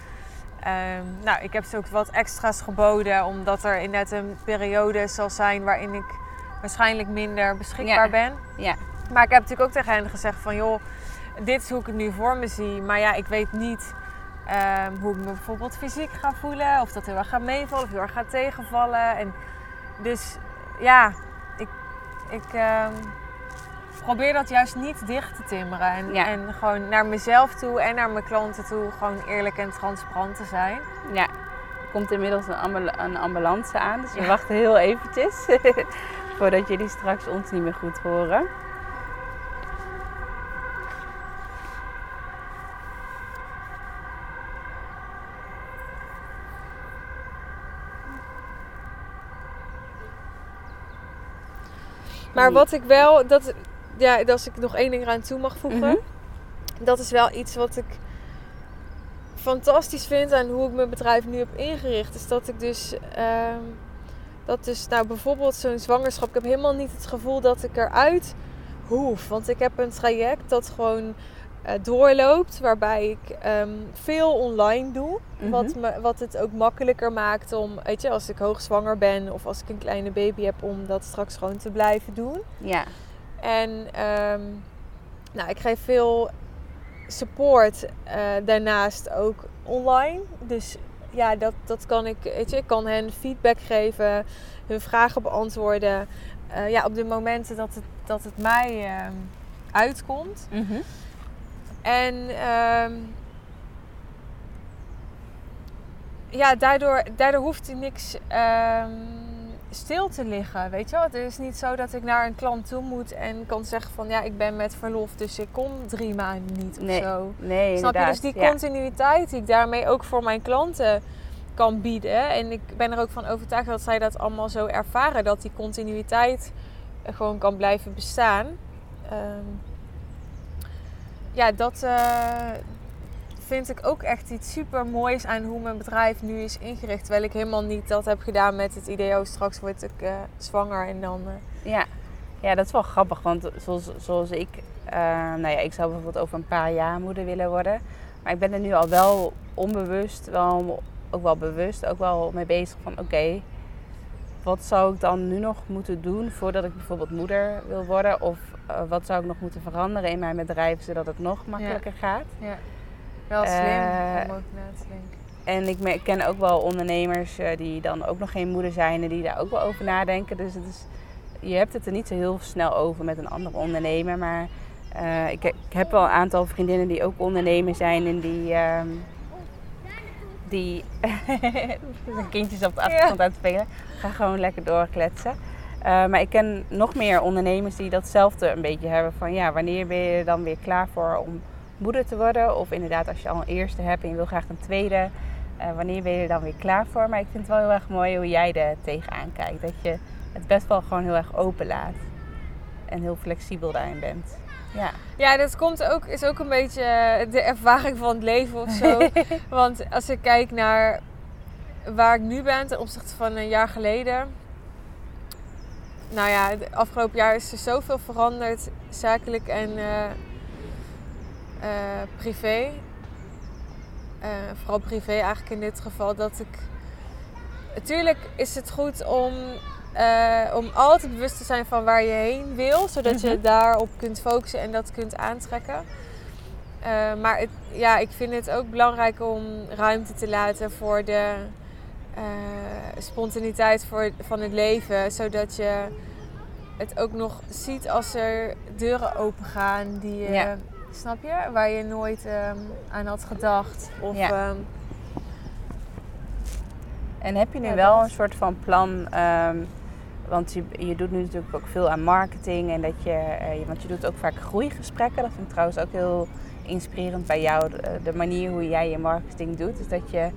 Ehm, nou, ik heb ze ook wat extra's geboden, omdat er inderdaad een periode zal zijn waarin ik waarschijnlijk minder beschikbaar Ja. ben. Ja, Maar ik heb natuurlijk ook tegen hen gezegd van joh, dit is hoe ik het nu voor me zie. Maar ja, ik weet niet ehm, hoe ik me bijvoorbeeld fysiek ga voelen. Of dat heel erg gaat meevallen of heel erg gaat tegenvallen. En dus ja, ik, ik ehm, probeer dat juist niet dicht te timmeren. En, Ja. en gewoon naar mezelf toe en naar mijn klanten toe gewoon eerlijk en transparant te zijn. ja. Er komt inmiddels een, ambul- een ambulance aan, dus we Ja. wachten heel eventjes. [laughs] voordat jullie straks ons niet meer goed horen. Maar wat ik wel, dat, ja, als ik nog één ding eraan toe mag voegen. Mhm. Dat is wel iets wat ik fantastisch vind aan hoe ik mijn bedrijf nu heb ingericht. Is dat ik dus, ehm, dat dus nou bijvoorbeeld zo'n zwangerschap. Ik heb helemaal niet het gevoel dat ik eruit hoef. Want ik heb een traject dat gewoon doorloopt. Waarbij ik ehm, veel online doe. Mhm. Wat, me, wat het ook makkelijker maakt om, weet je, als ik hoogzwanger ben. Of als ik een kleine baby heb, om dat straks gewoon te blijven doen. Ja, En ehm, nou, ik geef veel support eh, daarnaast ook online. Dus ja, dat, dat kan ik, weet je, ik kan hen feedback geven, hun vragen beantwoorden. Eh, ja, op de momenten dat het, dat het mij ehm, uitkomt. Mhm. En ehm, ja, daardoor, daardoor hoeft hij niks ehm, stil te liggen. Weet je wel? Het is niet zo dat ik naar een klant toe moet en kan zeggen van ja, ik ben met verlof, dus ik kom drie maanden niet of Nee, zo. nee, Snap je? Dus die ja. continuïteit die ik daarmee ook voor mijn klanten kan bieden. En ik ben er ook van overtuigd dat zij dat allemaal zo ervaren. Dat die continuïteit gewoon kan blijven bestaan. Ehm, ja, dat eh, vind ik ook echt iets super moois aan hoe mijn bedrijf nu is ingericht. Terwijl ik helemaal niet dat heb gedaan met het idee, oh straks word ik eh, zwanger en dan... eh, Ja. ja, dat is wel grappig. Want zoals, zoals ik, nou ja, ik zou bijvoorbeeld over een paar jaar moeder willen worden. Maar ik ben er nu al wel onbewust, wel, ook wel bewust, ook wel mee bezig van oké, wat zou ik dan nu nog moeten doen voordat ik bijvoorbeeld moeder wil worden? Of eh, wat zou ik nog moeten veranderen in mijn bedrijf zodat het nog makkelijker gaat? ja, wel slim Eh, om ook na te denken. En ik me- ken ook wel ondernemers eh, die dan ook nog geen moeder zijn en die daar ook wel over nadenken. Dus het is, je hebt het er niet zo heel snel over met een andere ondernemer. Maar ik, ik heb wel een aantal vriendinnen die ook ondernemer zijn en die. [laughs] die zijn kindjes op de achtergrond aan het spelen. Ga gewoon lekker doorkletsen. Eh, maar ik ken nog meer ondernemers die datzelfde een beetje hebben. Van ja, wanneer ben je er dan weer klaar voor om moeder te worden? Of inderdaad, als je al een eerste hebt en je wil graag een tweede. eh, wanneer ben je er dan weer klaar voor? Maar ik vind het wel heel erg mooi hoe jij er tegenaan kijkt. Dat je het best wel gewoon heel erg open laat. En heel flexibel daarin bent. Ja. Ja, dat komt ook, is ook een beetje eh, de ervaring van het leven of zo. [laughs] Want als ik kijk naar waar ik nu ben ten opzichte van een jaar geleden. nou ja, het afgelopen jaar is er zoveel veranderd, zakelijk en eh, eh, privé. Vooral privé eigenlijk in dit geval, dat ik... Natuurlijk is het goed om, eh, om altijd bewust te zijn van waar je heen wil, zodat je Mhm. daarop kunt focussen en dat kunt aantrekken. Eh, maar het, ja, ik vind het ook belangrijk om ruimte te laten voor de eh, spontaniteit voor, van het leven. Zodat je het ook nog ziet als er deuren open gaan die je, Ja. snap je, waar je nooit ehm, aan had gedacht. Of, Ja. ehm, En heb je nu Ja, wel een soort van plan? ehm, want je, je doet nu natuurlijk ook veel aan marketing. En dat je, eh, want je doet ook vaak groeigesprekken. Dat vind ik trouwens ook heel inspirerend bij jou. De, de manier hoe jij je marketing doet. Dus dat je,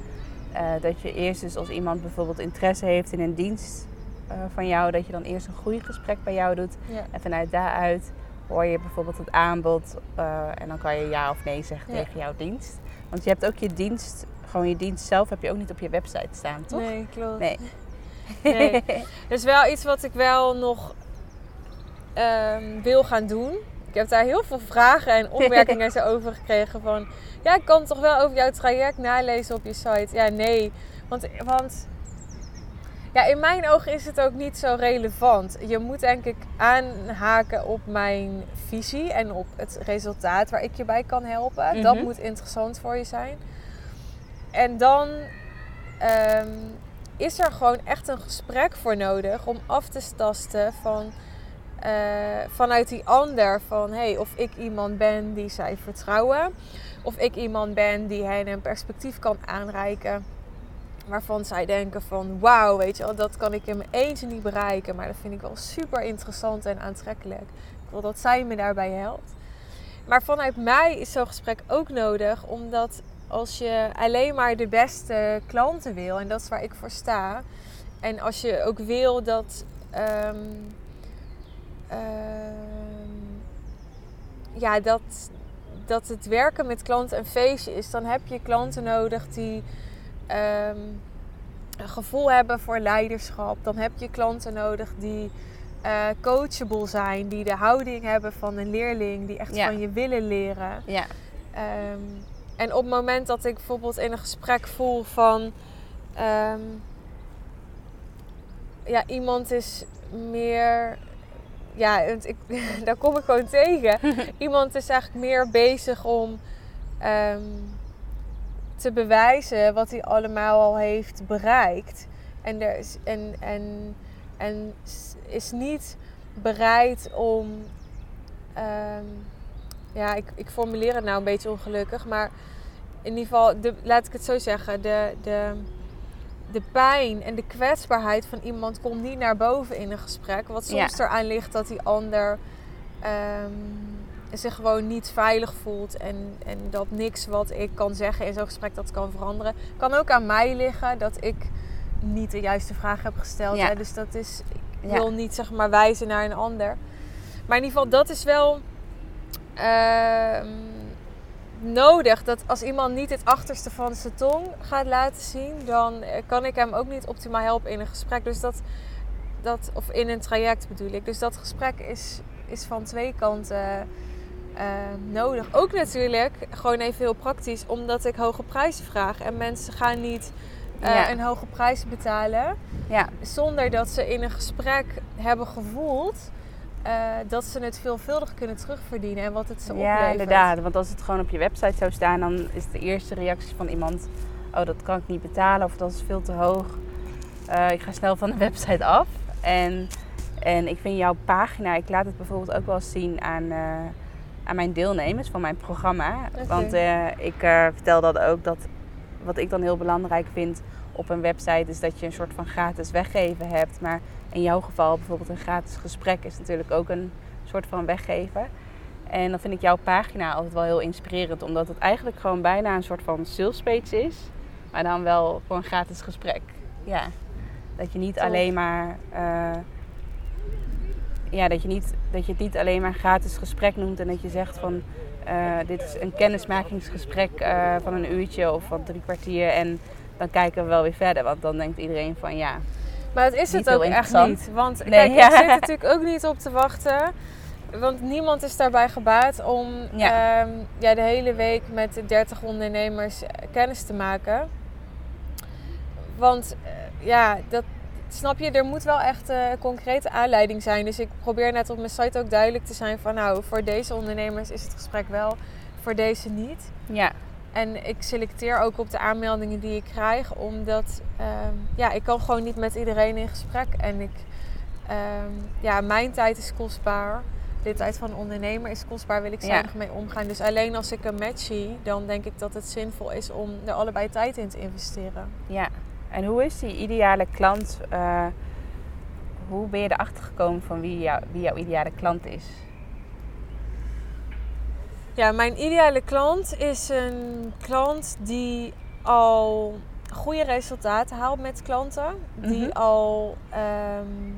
eh, dat je eerst dus als iemand bijvoorbeeld interesse heeft in een dienst eh, van jou. Dat je dan eerst een groeigesprek bij jou doet. ja. En vanuit daaruit hoor je bijvoorbeeld het aanbod. eh, en dan kan je ja of nee zeggen Ja. tegen jouw dienst. Want je hebt ook je dienst, gewoon je dienst zelf heb je ook niet op je website staan, toch? Nee, klopt. Nee. Nee. Dat [laughs] is wel iets wat ik wel nog ehm, wil gaan doen. Ik heb daar heel veel vragen en opmerkingen [laughs] zo over gekregen. Van, ja, ik kan toch wel over jouw traject nalezen op je site? Ja, nee. Want, want ja, in mijn ogen is het ook niet zo relevant. Je moet denk ik aanhaken op mijn visie en op het resultaat waar ik je bij kan helpen. Dat Mhm. moet interessant voor je zijn. En dan ehm, is er gewoon echt een gesprek voor nodig om af te tasten van, eh, vanuit die ander. Van hey, of ik iemand ben die zij vertrouwen. Of ik iemand ben die hen een perspectief kan aanreiken. Waarvan zij denken van wauw, weet je wel, dat kan ik in mijn eentje niet bereiken. Maar dat vind ik wel super interessant en aantrekkelijk. Ik wil dat zij me daarbij helpt. Maar vanuit mij is zo'n gesprek ook nodig, omdat als je alleen maar de beste klanten wil, en dat is waar ik voor sta. En als je ook wil dat. ehm, ehm, ja, dat, dat het werken met klanten een feestje is, dan heb je klanten nodig die ehm, een gevoel hebben voor leiderschap. Dan heb je klanten nodig die eh, coachable zijn, die de houding hebben van een leerling, die echt Ja. van je willen leren. Ja, en op het moment dat ik bijvoorbeeld in een gesprek voel van... ehm, ja, iemand is meer... Ja, ik, [laughs] daar kom ik gewoon tegen. [laughs] iemand is eigenlijk meer bezig om ehm, te bewijzen wat hij allemaal al heeft bereikt. En, er is, en, en, en is niet bereid om... ehm, ja, ik, ik formuleer het nou een beetje ongelukkig, maar in ieder geval, de, laat ik het zo zeggen, de, de, de pijn en de kwetsbaarheid van iemand komt niet naar boven in een gesprek. Wat soms Ja. eraan ligt dat die ander ehm, zich gewoon niet veilig voelt en, en dat niks wat ik kan zeggen in zo'n gesprek dat kan veranderen. Kan ook aan mij liggen dat ik niet de juiste vraag heb gesteld. Ja. Hè? Dus dat is, ik Ja. wil niet zeg maar wijzen naar een ander. Maar in ieder geval, dat is wel ehm, nodig. Dat als iemand niet het achterste van zijn tong gaat laten zien, dan eh, kan ik hem ook niet optimaal helpen in een gesprek. Dus dat, dat of in een traject bedoel ik. Dus dat gesprek is, is van twee kanten eh, nodig. Ook natuurlijk, gewoon even heel praktisch, omdat ik hoge prijzen vraag. En mensen gaan niet eh, Ja. een hoge prijs betalen ja, zonder dat ze in een gesprek hebben gevoeld eh, dat ze het veelvuldig kunnen terugverdienen en wat het ze ja oplevert. inderdaad. Want als het gewoon op je website zou staan, dan is de eerste reactie van iemand: Oh, dat kan ik niet betalen of dat is veel te hoog. Eh, ik ga snel van de [laughs] website af. En, en ik vind jouw pagina, ik laat het bijvoorbeeld ook wel eens zien aan, eh, aan mijn deelnemers van mijn programma. Oké. Want ik vertel dat ook dat wat ik dan heel belangrijk vind op een website is dat je een soort van gratis weggeven hebt. Maar in jouw geval bijvoorbeeld een gratis gesprek is natuurlijk ook een soort van weggeven. En dan vind ik jouw pagina altijd wel heel inspirerend, omdat het eigenlijk gewoon bijna een soort van sales page is, maar dan wel voor een gratis gesprek. Ja, dat je niet Tof. alleen maar, eh, ja, dat je, niet, dat je het niet alleen maar gratis gesprek noemt en dat je zegt van, eh, dit is een kennismakingsgesprek eh, van een uurtje of van drie kwartier en dan kijken we wel weer verder, want dan denkt iedereen van ja, Maar het is het ook echt niet. Want Nee, kijk, ja. ik [laughs] zit natuurlijk ook niet op te wachten. Want niemand is daarbij gebaat om Ja. ehm, ja, de hele week met de 30 ondernemers eh, kennis te maken. Want eh, ja, dat, snap je, er moet wel echt eh, concrete aanleiding zijn. Dus ik probeer net op mijn site ook duidelijk te zijn van nou, voor deze ondernemers is het gesprek wel, voor deze niet. Ja, En ik selecteer ook op de aanmeldingen die ik krijg, omdat ehm, ja, ik kan gewoon niet met iedereen in gesprek. En ik, ehm, ja, mijn tijd is kostbaar. De tijd van een ondernemer is kostbaar, wil ik Ja. zuinig mee omgaan. Dus alleen als ik een match zie, dan denk ik dat het zinvol is om er allebei tijd in te investeren. ja. En hoe is die ideale klant? eh, hoe ben je erachter gekomen van wie, jou, wie jouw ideale klant is? Ja, mijn ideale klant is een klant die al goede resultaten haalt met klanten. Die Mhm. al, ehm,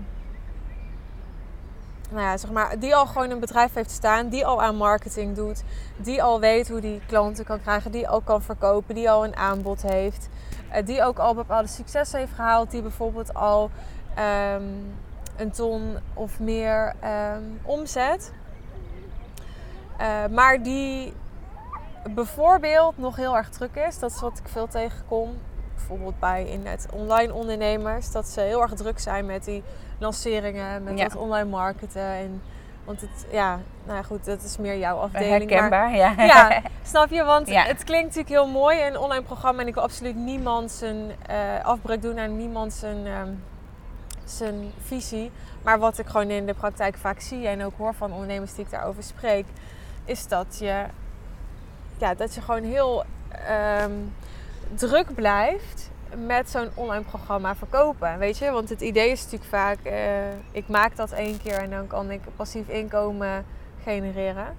nou ja, zeg maar, die al gewoon een bedrijf heeft staan, die al aan marketing doet, die al weet hoe die klanten kan krijgen, die al kan verkopen, die al een aanbod heeft, eh, die ook al bepaalde successen heeft gehaald, die bijvoorbeeld al ehm, een ton of meer ehm, omzet. Eh, maar die bijvoorbeeld nog heel erg druk is. Dat is wat ik veel tegenkom. Bijvoorbeeld bij in het online ondernemers. Dat ze heel erg druk zijn met die lanceringen, met Ja. dat online marketen. En, want het, ja, nou ja, goed, dat is meer jouw afdeling. maar- Herkenbaar, ja. ja, [laughs] snap je? Want Ja. het klinkt natuurlijk heel mooi, een online programma. En ik wil absoluut niemand zijn eh, afbreuk doen aan niemand zijn, ehm, zijn visie. Maar wat ik gewoon in de praktijk vaak zie en ook hoor van ondernemers die ik daarover spreek, is dat je, ja, dat je gewoon heel ehm, druk blijft met zo'n online programma verkopen. Weet je, want het idee is natuurlijk vaak, eh, ik maak dat één keer en dan kan ik passief inkomen genereren.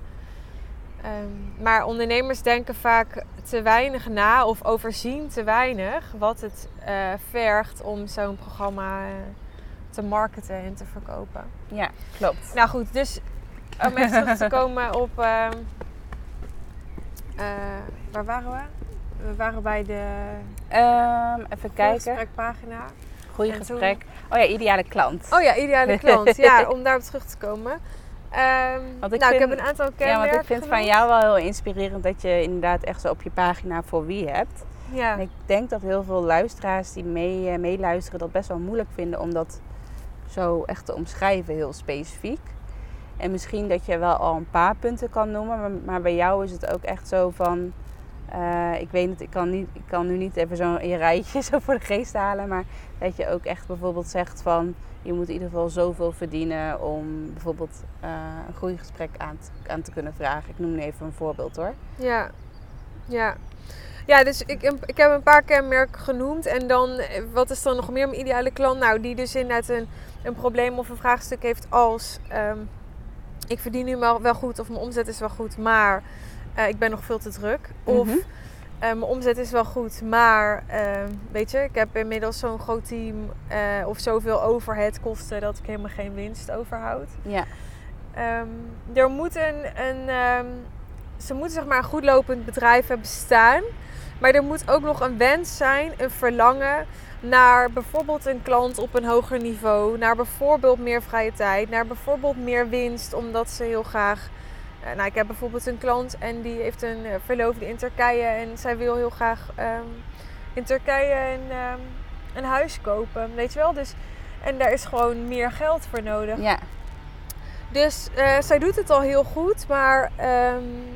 Ehm, maar ondernemers denken vaak te weinig na of overzien te weinig wat het eh, vergt om zo'n programma eh, te marketen en te verkopen. Ja, klopt. Nou goed, dus om even terug te komen op. ehm, eh, waar waren we? We waren bij de Ehm, even kijken. gesprekpagina. Goeie En toen- gesprek. Oh ja, ideale klant. Oh ja, ideale klant. [laughs] ja, om daarop terug te komen. Ehm, Want ik nou, ik heb een aantal Ja, kenmerken want ik vind van jou wel heel inspirerend dat je inderdaad echt zo op je pagina voor wie hebt. Ja. En ik denk dat heel veel luisteraars die mee, eh, meeluisteren dat best wel moeilijk vinden om dat zo echt te omschrijven, heel specifiek. En misschien dat je wel al een paar punten kan noemen, maar, bij jou is het ook echt zo van. eh, ik weet het, ik kan, niet, ik kan nu niet even zo'n rijtje [laughs] zo voor de geest halen, maar dat je ook echt bijvoorbeeld zegt van je moet in ieder geval zoveel verdienen om bijvoorbeeld eh, een goed gesprek aan te, aan te kunnen vragen. Ik noem nu even een voorbeeld hoor. Ja, ja. Ja, dus ik, ik heb een paar kenmerken genoemd. En dan, wat is dan nog meer mijn ideale klant? Nou, die dus inderdaad een, een probleem of een vraagstuk heeft als... ehm, ik verdien nu wel, goed of mijn omzet is wel goed, maar eh, ik ben nog veel te druk. Of Mhm. eh, mijn omzet is wel goed, maar ehm, weet je, ik heb inmiddels zo'n groot team eh, of zoveel overhead kosten dat ik helemaal geen winst overhoud. Ja, Ehm, er moet een, een ehm, ze moeten zeg maar een goed lopend bedrijf hebben staan. Maar er moet ook nog een wens zijn, een verlangen naar bijvoorbeeld een klant op een hoger niveau. Naar bijvoorbeeld meer vrije tijd. Naar bijvoorbeeld meer winst, omdat ze heel graag... eh, nou, ik heb bijvoorbeeld een klant en die heeft een eh, verloofde in Turkije. En zij wil heel graag ehm, in Turkije een, ehm, een huis kopen. Weet je wel? Dus, en daar is gewoon meer geld voor nodig. ja, Dus eh, zij doet het al heel goed, maar ehm,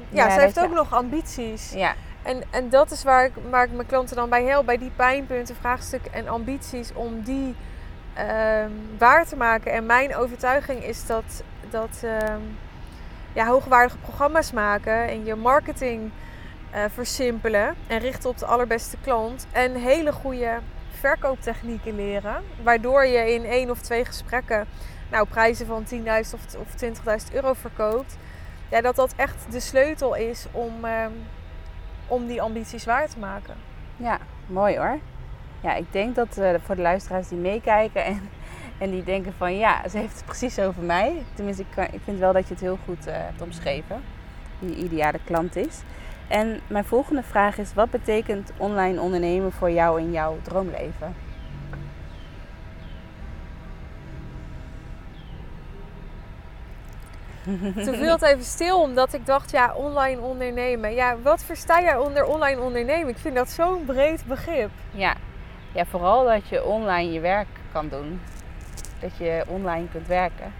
ja, Ja, zij heeft ook nog ambities. ja. En, en dat is waar ik, waar ik mijn klanten dan bij help, bij die pijnpunten, vraagstukken en ambities, om die ehm, waar te maken. En mijn overtuiging is dat, dat ehm, ja, hoogwaardige programma's maken en je marketing eh, versimpelen en richten op de allerbeste klant en hele goede verkooptechnieken leren, waardoor je in één of twee gesprekken nou, prijzen van 10.000 of, of 20.000 euro verkoopt. Ja, dat dat echt de sleutel is om, ehm, om die ambities waar te maken. Ja, mooi hoor. Ja, ik denk dat eh, voor de luisteraars die meekijken en, [laughs] en die denken van ja, ze heeft het precies over mij. Tenminste, ik, kan- ik vind wel dat je het heel goed eh, hebt omschreven. Je ideale klant is. En mijn volgende vraag is, wat betekent online ondernemen voor jou in jouw droomleven? [laughs] Toen viel het even stil, omdat ik dacht, ja, online ondernemen. Ja, wat versta jij onder online ondernemen? Ik vind dat zo'n breed begrip. Ja. ja, vooral dat je online je werk kan doen. Dat je online kunt werken.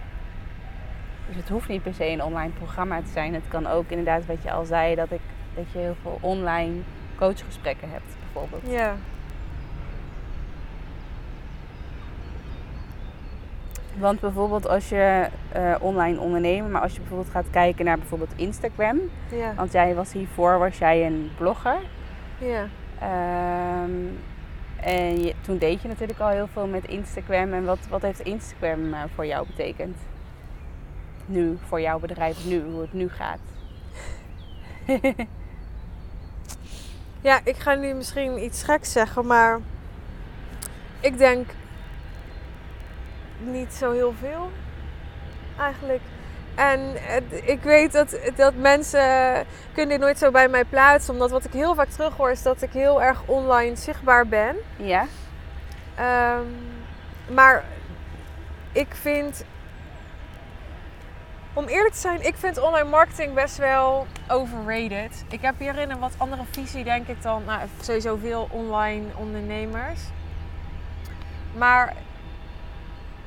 Dus het hoeft niet per se een online programma te zijn. Het kan ook inderdaad, wat je al zei, dat, ik, dat je heel veel online coachgesprekken hebt, bijvoorbeeld. Ja. Want bijvoorbeeld als je eh, online ondernemen, maar als je bijvoorbeeld gaat kijken naar bijvoorbeeld Instagram. Ja. Want jij was hiervoor, was jij een blogger. Ja. Ehm, en je- toen deed je natuurlijk al heel veel met Instagram. En wat, wat heeft Instagram eh, voor jou betekend? Nu, voor jouw bedrijf nu, hoe het nu gaat. [laughs] Ja, ik ga nu misschien iets geks zeggen, maar ik denk niet zo heel veel eigenlijk. En ik weet dat, dat mensen kunnen dit nooit zo bij mij plaatsen, omdat wat ik heel vaak terughoor is dat ik heel erg online zichtbaar ben. Ja? Ehm, maar ik vind, om eerlijk te zijn, ik vind online marketing best wel overrated. Ik heb hierin een wat andere visie, denk ik, dan nou, sowieso veel online ondernemers. Maar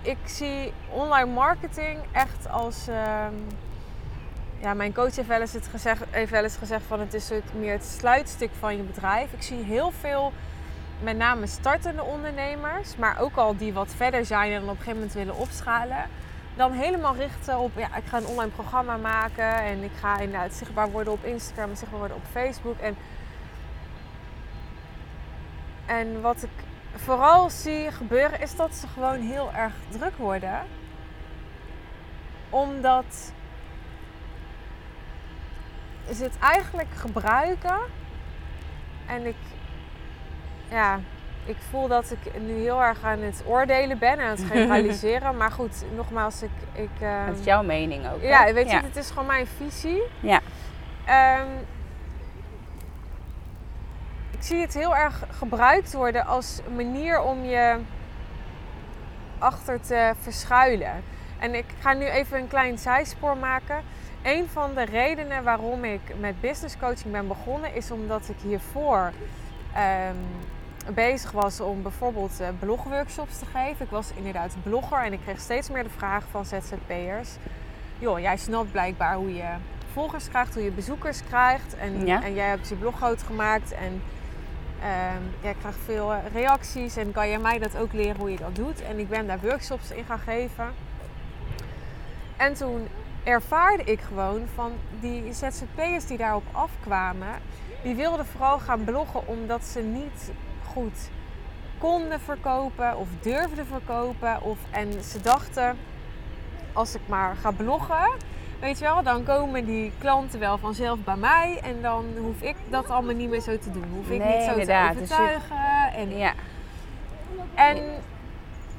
ik zie online marketing echt als. ehm, ja, mijn coach heeft wel eens, het gezegd, heeft wel eens gezegd van het is het, meer het sluitstuk van je bedrijf. Ik zie heel veel met name startende ondernemers, maar ook al die wat verder zijn en op een gegeven moment willen opschalen, dan helemaal richten op, ja, ik ga een online programma maken en ik ga inderdaad zichtbaar worden op Instagram zichtbaar worden op Facebook. En, en wat ik vooral zie gebeuren is dat ze gewoon heel erg druk worden. Omdat ze het eigenlijk gebruiken en ik ja, ik voel dat ik nu heel erg aan het oordelen ben en aan het generaliseren. [laughs] maar goed, nogmaals, ik. ik ehm, Dat is jouw mening ook. hè? ja, weet je, ja. het is gewoon mijn visie. Ja. Ehm, ik zie het heel erg gebruikt worden als manier om je achter te verschuilen. En ik ga nu even een klein zijspoor maken. Een van de redenen waarom ik met business coaching ben begonnen is omdat ik hiervoor ehm, bezig was om bijvoorbeeld eh, blogworkshops te geven. Ik was inderdaad blogger en ik kreeg steeds meer de vraag van ZZP'ers. Joh, jij snapt blijkbaar hoe je volgers krijgt, hoe je bezoekers krijgt. En, Ja. en jij hebt je blog groot gemaakt en ehm, jij krijgt veel eh, reacties. En kan jij mij dat ook leren hoe je dat doet? En ik ben daar workshops in gaan geven. En toen ervaarde ik gewoon van die ZZP'ers die daarop afkwamen, die wilden vooral gaan bloggen omdat ze niet goed konden verkopen of durfden verkopen. Of, en ze dachten, als ik maar ga bloggen, weet je wel, dan komen die klanten wel vanzelf bij mij. En dan hoef ik dat allemaal niet meer zo te doen. Hoef ik Nee, niet zo inderdaad. te Dus je- overtuigen. En, ja. en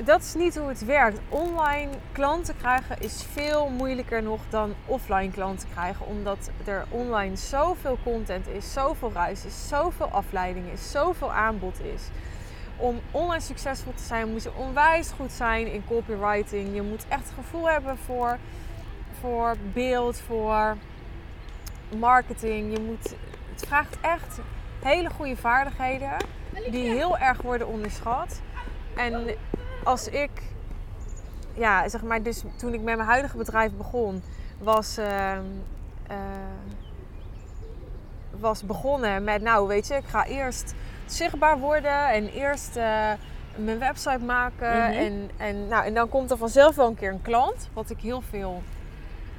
dat is niet hoe het werkt. Online klanten krijgen is veel moeilijker nog dan offline klanten krijgen. Omdat er online zoveel content is, zoveel ruis is, zoveel afleiding is, zoveel aanbod is. Om online succesvol te zijn moet je onwijs goed zijn in copywriting. Je moet echt gevoel hebben voor, voor beeld, voor marketing. Je moet, het vraagt echt hele goede vaardigheden die heel erg worden onderschat. En als ik, ja, zeg maar, dus toen ik met mijn huidige bedrijf begon, was, eh, was begonnen met, nou, weet je, ik ga eerst zichtbaar worden en eerst eh, mijn website maken. Mhm. en, en, nou, en dan komt er vanzelf wel een keer een klant, wat ik heel veel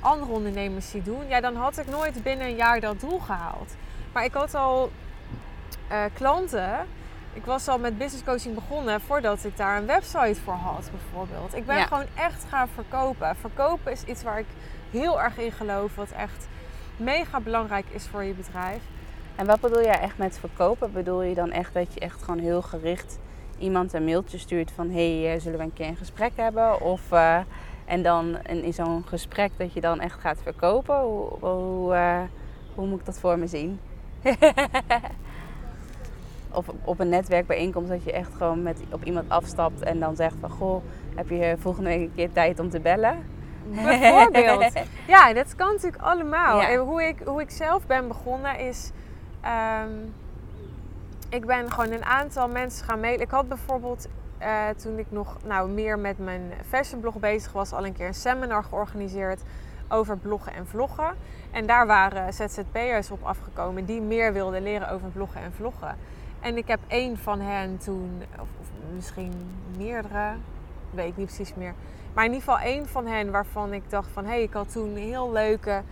andere ondernemers zie doen. Ja, dan had ik nooit binnen een jaar dat doel gehaald. Maar ik had al eh, klanten ik was al met business coaching begonnen voordat ik daar een website voor had, bijvoorbeeld. Ik ben Ja. gewoon echt gaan verkopen. Verkopen is iets waar ik heel erg in geloof, wat echt mega belangrijk is voor je bedrijf. En wat bedoel jij echt met verkopen? Bedoel je dan echt dat je echt gewoon heel gericht iemand een mailtje stuurt van... hé, hey, eh, zullen we een keer een gesprek hebben? Of, eh, en dan in, in zo'n gesprek dat je dan echt gaat verkopen? Hoe, hoe, eh, hoe moet ik dat voor me zien? [laughs] of op een netwerkbijeenkomst dat je echt gewoon met, op iemand afstapt en dan zegt van... goh, heb je volgende week een keer tijd om te bellen? bijvoorbeeld. [laughs] ja, dat kan natuurlijk allemaal. Ja. En hoe ik, hoe ik zelf ben begonnen is... ehm, ik ben gewoon een aantal mensen gaan mailen. Ik had bijvoorbeeld, eh, toen ik nog nou, meer met mijn fashionblog bezig was... al een keer een seminar georganiseerd over bloggen en vloggen. En daar waren ZZP'ers op afgekomen die meer wilden leren over bloggen en vloggen. En ik heb één van hen toen, of, of misschien meerdere, weet ik niet precies meer. Maar in ieder geval één van hen waarvan ik dacht van... hé, hey, ik had toen een heel leuke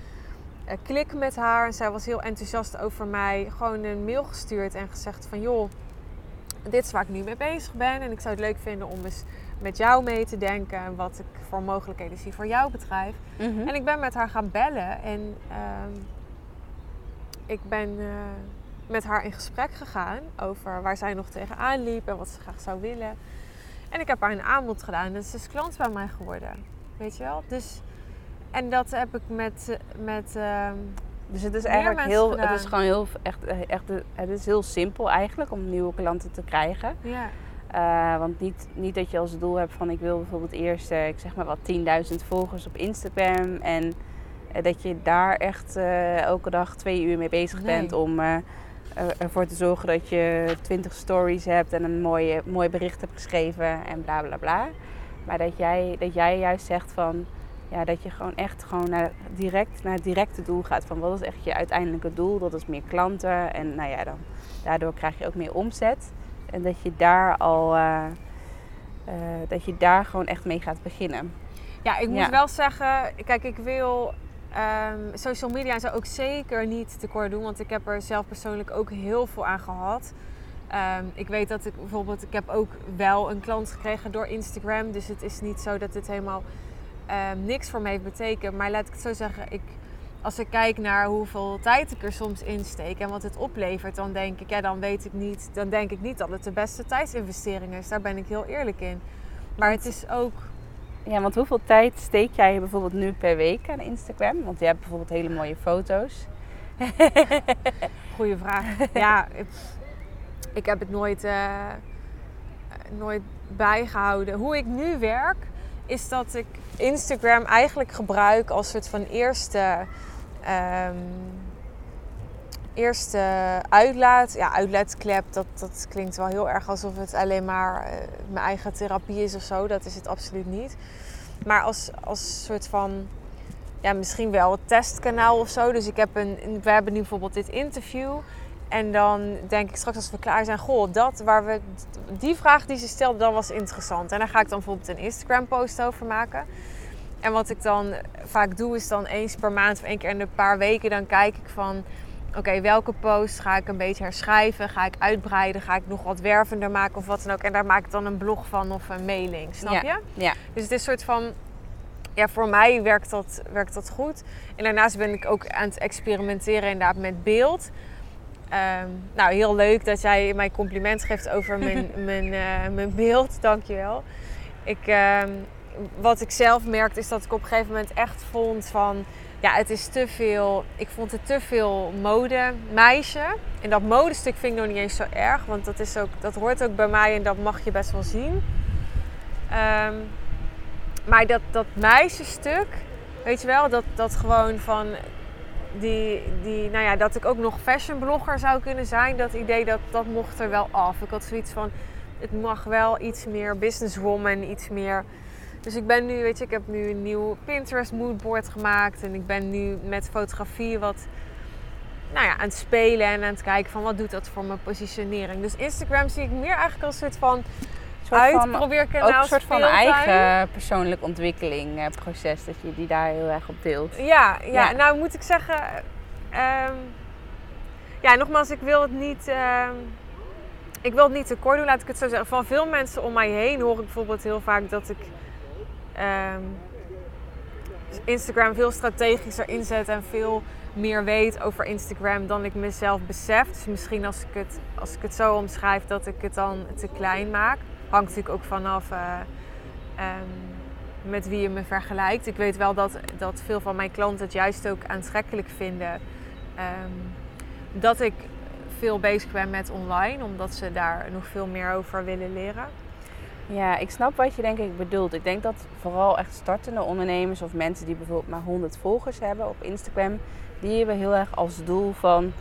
eh, klik met haar. En zij was heel enthousiast over mij. Gewoon een mail gestuurd en gezegd van... joh, dit is waar ik nu mee bezig ben. En ik zou het leuk vinden om eens met jou mee te denken... en wat ik voor mogelijkheden zie voor jouw bedrijf. Mhm. En ik ben met haar gaan bellen en ehm, ik ben eh, met haar in gesprek gegaan over waar zij nog tegenaan liep en wat ze graag zou willen. En ik heb haar een aanbod gedaan en ze is klant bij mij geworden. Weet je wel? Dus, en dat heb ik met, met ehm, Dus het is eigenlijk heel, het is gewoon heel, echt, echt, het is heel simpel eigenlijk om nieuwe klanten te krijgen. ja, Eh, want niet, niet dat je als doel hebt van ik wil bijvoorbeeld eerst, eh, ik zeg maar wat, 10.000 volgers op Instagram. En eh, dat je daar echt eh, elke dag twee uur mee bezig Nee. bent om eh, er- ervoor te zorgen dat je 20 stories hebt en een mooie, mooi bericht hebt geschreven en bla bla bla. Maar dat jij, dat jij juist zegt van ja, dat je gewoon echt gewoon naar, direct naar het directe doel gaat. Van wat is echt je uiteindelijke doel? Dat is meer klanten. En nou ja, dan, daardoor krijg je ook meer omzet. En dat je daar al eh, eh, dat je daar gewoon echt mee gaat beginnen. ja ik moet Ja. wel zeggen, kijk ik wil ehm, social media en zo ook zeker niet tekort doen. Want ik heb er zelf persoonlijk ook heel veel aan gehad. Ehm, ik weet dat ik bijvoorbeeld, ik heb ook wel een klant gekregen door Instagram. Dus het is niet zo dat het helemaal ehm, niks voor me heeft betekend. Maar laat ik het zo zeggen, ik, als ik kijk naar hoeveel tijd ik er soms insteek en wat het oplevert, dan denk ik, ja, dan weet ik niet, dan denk ik niet dat het de beste tijdsinvestering is. Daar ben ik heel eerlijk in. Maar het is ook, Ja, want hoeveel tijd steek jij bijvoorbeeld nu per week aan Instagram? Want je hebt bijvoorbeeld hele mooie foto's. [laughs] goede vraag. ja, ik, ik heb het nooit, eh, nooit bijgehouden. Hoe ik nu werk, is dat ik Instagram eigenlijk gebruik als soort van eerste, ehm, eerste uitlaat. Ja, uitlaatklep, dat, dat klinkt wel heel erg alsof het alleen maar eh, mijn eigen therapie is of zo. Dat is het absoluut niet. Maar als, als soort van, ja, misschien wel het testkanaal of zo. Dus ik heb een, we hebben nu bijvoorbeeld dit interview. En dan denk ik straks als we klaar zijn, goh, dat waar we, die vraag die ze stelde, dat was interessant. En daar ga ik dan bijvoorbeeld een Instagram post over maken. En wat ik dan vaak doe, is dan eens per maand of één keer in een paar weken, dan kijk ik van, oké, welke post ga ik een beetje herschrijven? Ga ik uitbreiden? Ga ik nog wat wervender maken of wat dan ook? En daar maak ik dan een blog van of een mailing, snap Ja. je? Ja. Dus het is een soort van. Ja, voor mij werkt dat, werkt dat goed. En daarnaast ben ik ook aan het experimenteren inderdaad met beeld. Ehm, nou, heel leuk dat jij mij compliment geeft over mijn, [laughs] mijn, eh, mijn beeld. Dankjewel. Ik, ehm, wat ik zelf merkte is dat ik op een gegeven moment echt vond van... Ja, het is te veel... Ik vond het te veel mode meisje. En dat modestuk vind ik nog niet eens zo erg. Want dat, is ook, dat hoort ook bij mij en dat mag je best wel zien. Ehm, maar dat, dat meisjesstuk, weet je wel, dat, dat gewoon van die, die, nou ja, dat ik ook nog fashionblogger zou kunnen zijn, dat idee dat, dat mocht er wel af. Ik had zoiets van, het mag wel iets meer businesswoman, iets meer. Dus ik ben nu, weet je, ik heb nu een nieuw Pinterest moodboard gemaakt en ik ben nu met fotografie wat nou ja, aan het spelen en aan het kijken van wat doet dat voor mijn positionering. Dus Instagram zie ik meer eigenlijk als een soort van soort van, uitprobeerkanaal. ook een soort van speeltuin. eigen persoonlijk ontwikkeling eh, proces. Dat je die daar heel erg op deelt. Ja, ja, Ja. nou moet ik zeggen. ehm, ja, nogmaals, ik wil het niet. ehm, ik wil het niet te kort doen, laat ik het zo zeggen. Van veel mensen om mij heen hoor ik bijvoorbeeld heel vaak dat ik ehm, Instagram veel strategischer inzet en veel meer weet over Instagram dan ik mezelf besef. Dus misschien als ik het, als ik het zo omschrijf dat ik het dan te klein maak. Hangt natuurlijk ook vanaf eh, ehm, met wie je me vergelijkt. Ik weet wel dat, dat veel van mijn klanten het juist ook aantrekkelijk vinden. ehm, dat ik veel bezig ben met online, omdat ze daar nog veel meer over willen leren. Ja, ik snap wat je denk ik bedoelt. Ik denk dat vooral echt startende ondernemers of mensen die bijvoorbeeld maar 100 volgers hebben op Instagram, die hebben heel erg als doel van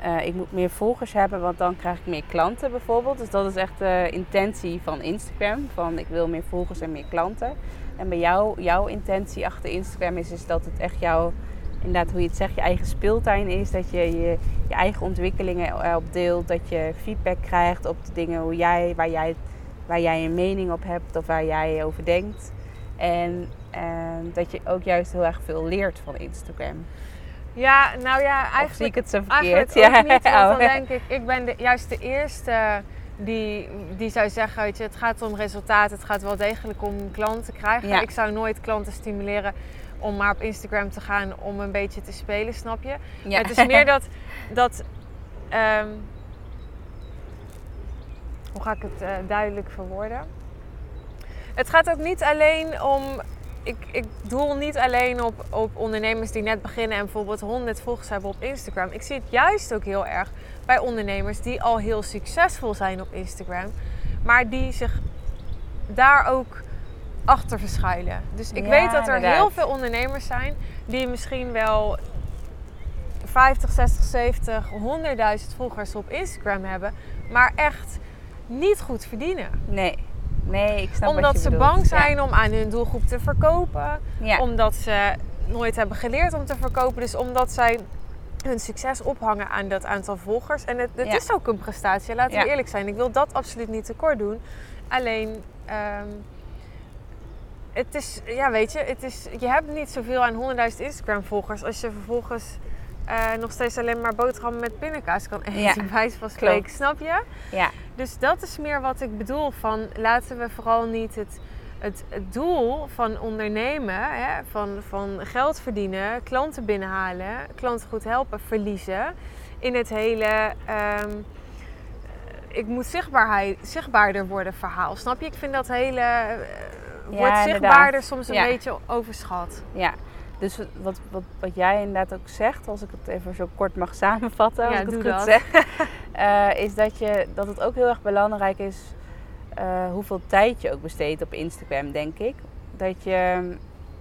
eh, ik moet meer volgers hebben, want dan krijg ik meer klanten bijvoorbeeld. Dus dat is echt de intentie van Instagram, van ik wil meer volgers en meer klanten. En bij jou, jouw intentie achter Instagram is, is dat het echt jouw, inderdaad hoe je het zegt, je eigen speeltuin is. Dat je je, eigen ontwikkelingen erop deelt, dat je feedback krijgt op de dingen hoe jij, waar jij waar jij een mening op hebt of waar jij over denkt. En, en dat je ook juist heel erg veel leert van Instagram. Ja, nou ja, Of zie eigenlijk, ik het zo eigenlijk verkeerd? ook niet. Want dan [laughs] Oh. denk ik, ik ben de, juist de eerste die, die zou zeggen, weet je, het gaat om resultaat. Het gaat wel degelijk om klanten krijgen. Ja. Ik zou nooit klanten stimuleren om maar op Instagram te gaan om een beetje te spelen, snap je? Ja. Het is meer dat, [laughs] dat ehm, hoe ga ik het eh, duidelijk verwoorden? Het gaat ook niet alleen om, ik, ik doel niet alleen op, op ondernemers die net beginnen en bijvoorbeeld 100 volgers hebben op Instagram. Ik zie het juist ook heel erg bij ondernemers die al heel succesvol zijn op Instagram, maar die zich daar ook achter verschuilen. Dus ik Ja, weet dat er inderdaad. heel veel ondernemers zijn die misschien wel 50, 60, 70, 100.000 volgers op Instagram hebben, maar echt niet goed verdienen. Nee, nee, ik snap wat Omdat je ze bedoelt. bang zijn om aan hun doelgroep te verkopen, Ja. Omdat ze nooit hebben geleerd om te verkopen, dus omdat zij hun succes ophangen aan dat aantal volgers. En het, het Ja. is ook een prestatie, laten we eerlijk zijn. Ik wil dat absoluut niet tekort doen. Alleen, ehm, het is, ja weet je, het is, je hebt niet zoveel aan 100.000 Instagram-volgers als je vervolgens eh, nog steeds alleen maar boterhammen met pindakaas kan eten, Ja, bij van spreken, snap je? ja. Dus dat is meer wat ik bedoel van laten we vooral niet het, het, het doel van ondernemen, hè, van, van geld verdienen, klanten binnenhalen, klanten goed helpen, verliezen in het hele ehm, ik moet zichtbaarheid, zichtbaarder worden verhaal. Snap je? Ik vind dat hele eh, wordt zichtbaarder soms een Ja. beetje overschat. ja. Dus wat, wat, wat jij inderdaad ook zegt, als ik het even zo kort mag [laughs] samenvatten, als Ja, ik het goed dat. zeg, [laughs] eh, is dat, je, dat het ook heel erg belangrijk is eh, hoeveel tijd je ook besteedt op Instagram, denk ik. Dat je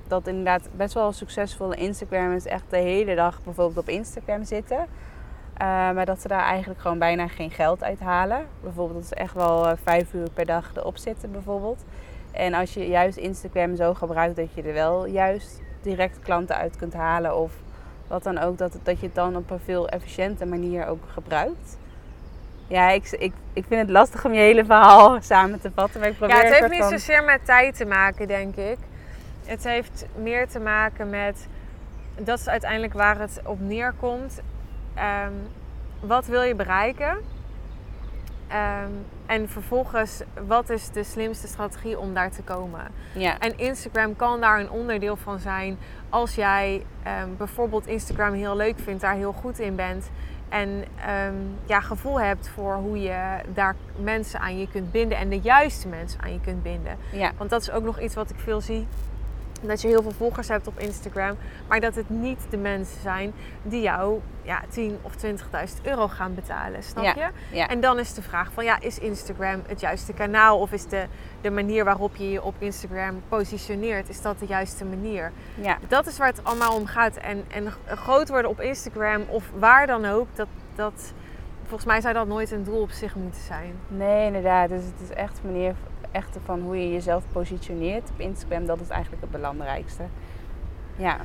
dat inderdaad best wel succesvolle Instagrammers echt de hele dag bijvoorbeeld op Instagram zitten. Eh, maar dat ze daar eigenlijk gewoon bijna geen geld uit halen. Bijvoorbeeld dat ze echt wel vijf uur per dag erop zitten bijvoorbeeld. En als je juist Instagram zo gebruikt dat je er wel juist direct klanten uit kunt halen of wat dan ook, dat, dat je het dan op een veel efficiënte manier ook gebruikt. Ja, ik, ik, ik vind het lastig om je hele verhaal [laughs] samen te vatten, maar ik probeer Ja, het heeft niet van- zozeer met tijd te maken, denk ik. Het heeft meer te maken met dat is uiteindelijk waar het op neerkomt. Ehm, wat wil je bereiken? Ehm, en vervolgens, wat is de slimste strategie om daar te komen? Ja, En Instagram kan daar een onderdeel van zijn. Als jij ehm, bijvoorbeeld Instagram heel leuk vindt, daar heel goed in bent. En ehm, ja, gevoel hebt voor hoe je daar mensen aan je kunt binden. En de juiste mensen aan je kunt binden. ja, Want dat is ook nog iets wat ik veel zie. Dat je heel veel volgers hebt op Instagram. Maar dat het niet de mensen zijn die jou ja, 10 of 20.000 euro gaan betalen. Snap Ja, je? ja. En dan is de vraag van ja, is Instagram het juiste kanaal? Of is de, de manier waarop je je op Instagram positioneert, is dat de juiste manier? ja. Dat is waar het allemaal om gaat. En, en groot worden op Instagram of waar dan ook, dat, dat, volgens mij zou dat nooit een doel op zich moeten zijn. Nee, inderdaad. Dus het is echt een manier echt van hoe je jezelf positioneert op Instagram. Dat is eigenlijk het belangrijkste. Ja,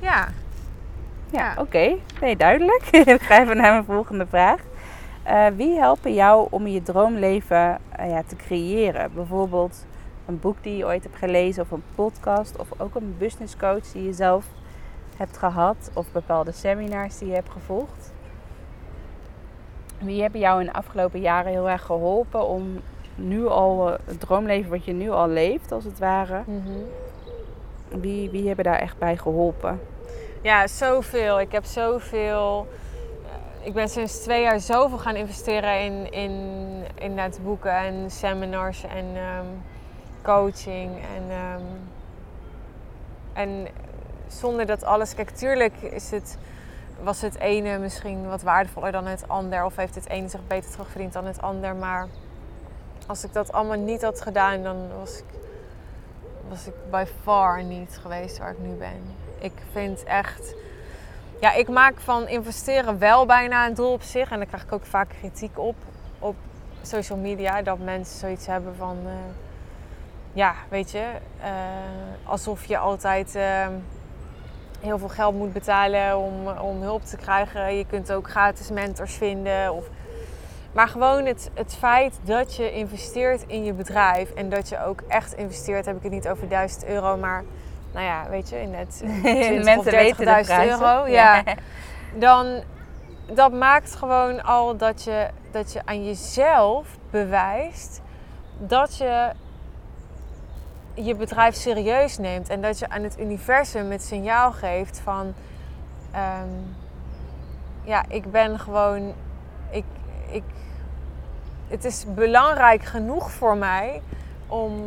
Ja, ja, Ja. oké. Nee, duidelijk. [laughs] Ik ga even naar mijn volgende vraag. Eh, wie helpen jou om je droomleven eh, ja, te creëren? Bijvoorbeeld een boek die je ooit hebt gelezen of een podcast of ook een business coach die je zelf hebt gehad of bepaalde seminars die je hebt gevolgd. Wie hebben jou in de afgelopen jaren heel erg geholpen om nu al eh, het droomleven wat je nu al leeft, als het ware, wie, wie hebben daar echt bij geholpen? Ja, zoveel. Ik heb zoveel. eh, Ik ben sinds twee jaar zoveel gaan investeren in, in, in het boeken en seminars en ehm, coaching. En, ehm, en zonder dat alles. Kijk, tuurlijk is het, was het ene misschien wat waardevoller dan het ander. Of heeft het ene zich beter terugverdiend dan het ander. Maar als ik dat allemaal niet had gedaan, dan was ik, was ik by far niet geweest waar ik nu ben. Ik vind echt. Ja, ik maak van investeren wel bijna een doel op zich. En daar krijg ik ook vaak kritiek op. Op social media. Dat mensen zoiets hebben van. eh, ja, weet je. eh, alsof je altijd eh, heel veel geld moet betalen om, om hulp te krijgen. Je kunt ook gratis mentors vinden. Of, maar gewoon het, het feit dat je investeert in je bedrijf. En dat je ook echt investeert, heb ik het niet over 1000 euro, maar nou ja, weet je, in het [laughs] 20 of Mensen weten de 30.000 prijzen. euro. Ja. Dan dat maakt gewoon al dat je, dat je aan jezelf bewijst dat je je bedrijf serieus neemt. En dat je aan het universum het signaal geeft van... ehm, ja, ik ben gewoon... Ik, ik, het is belangrijk genoeg voor mij om,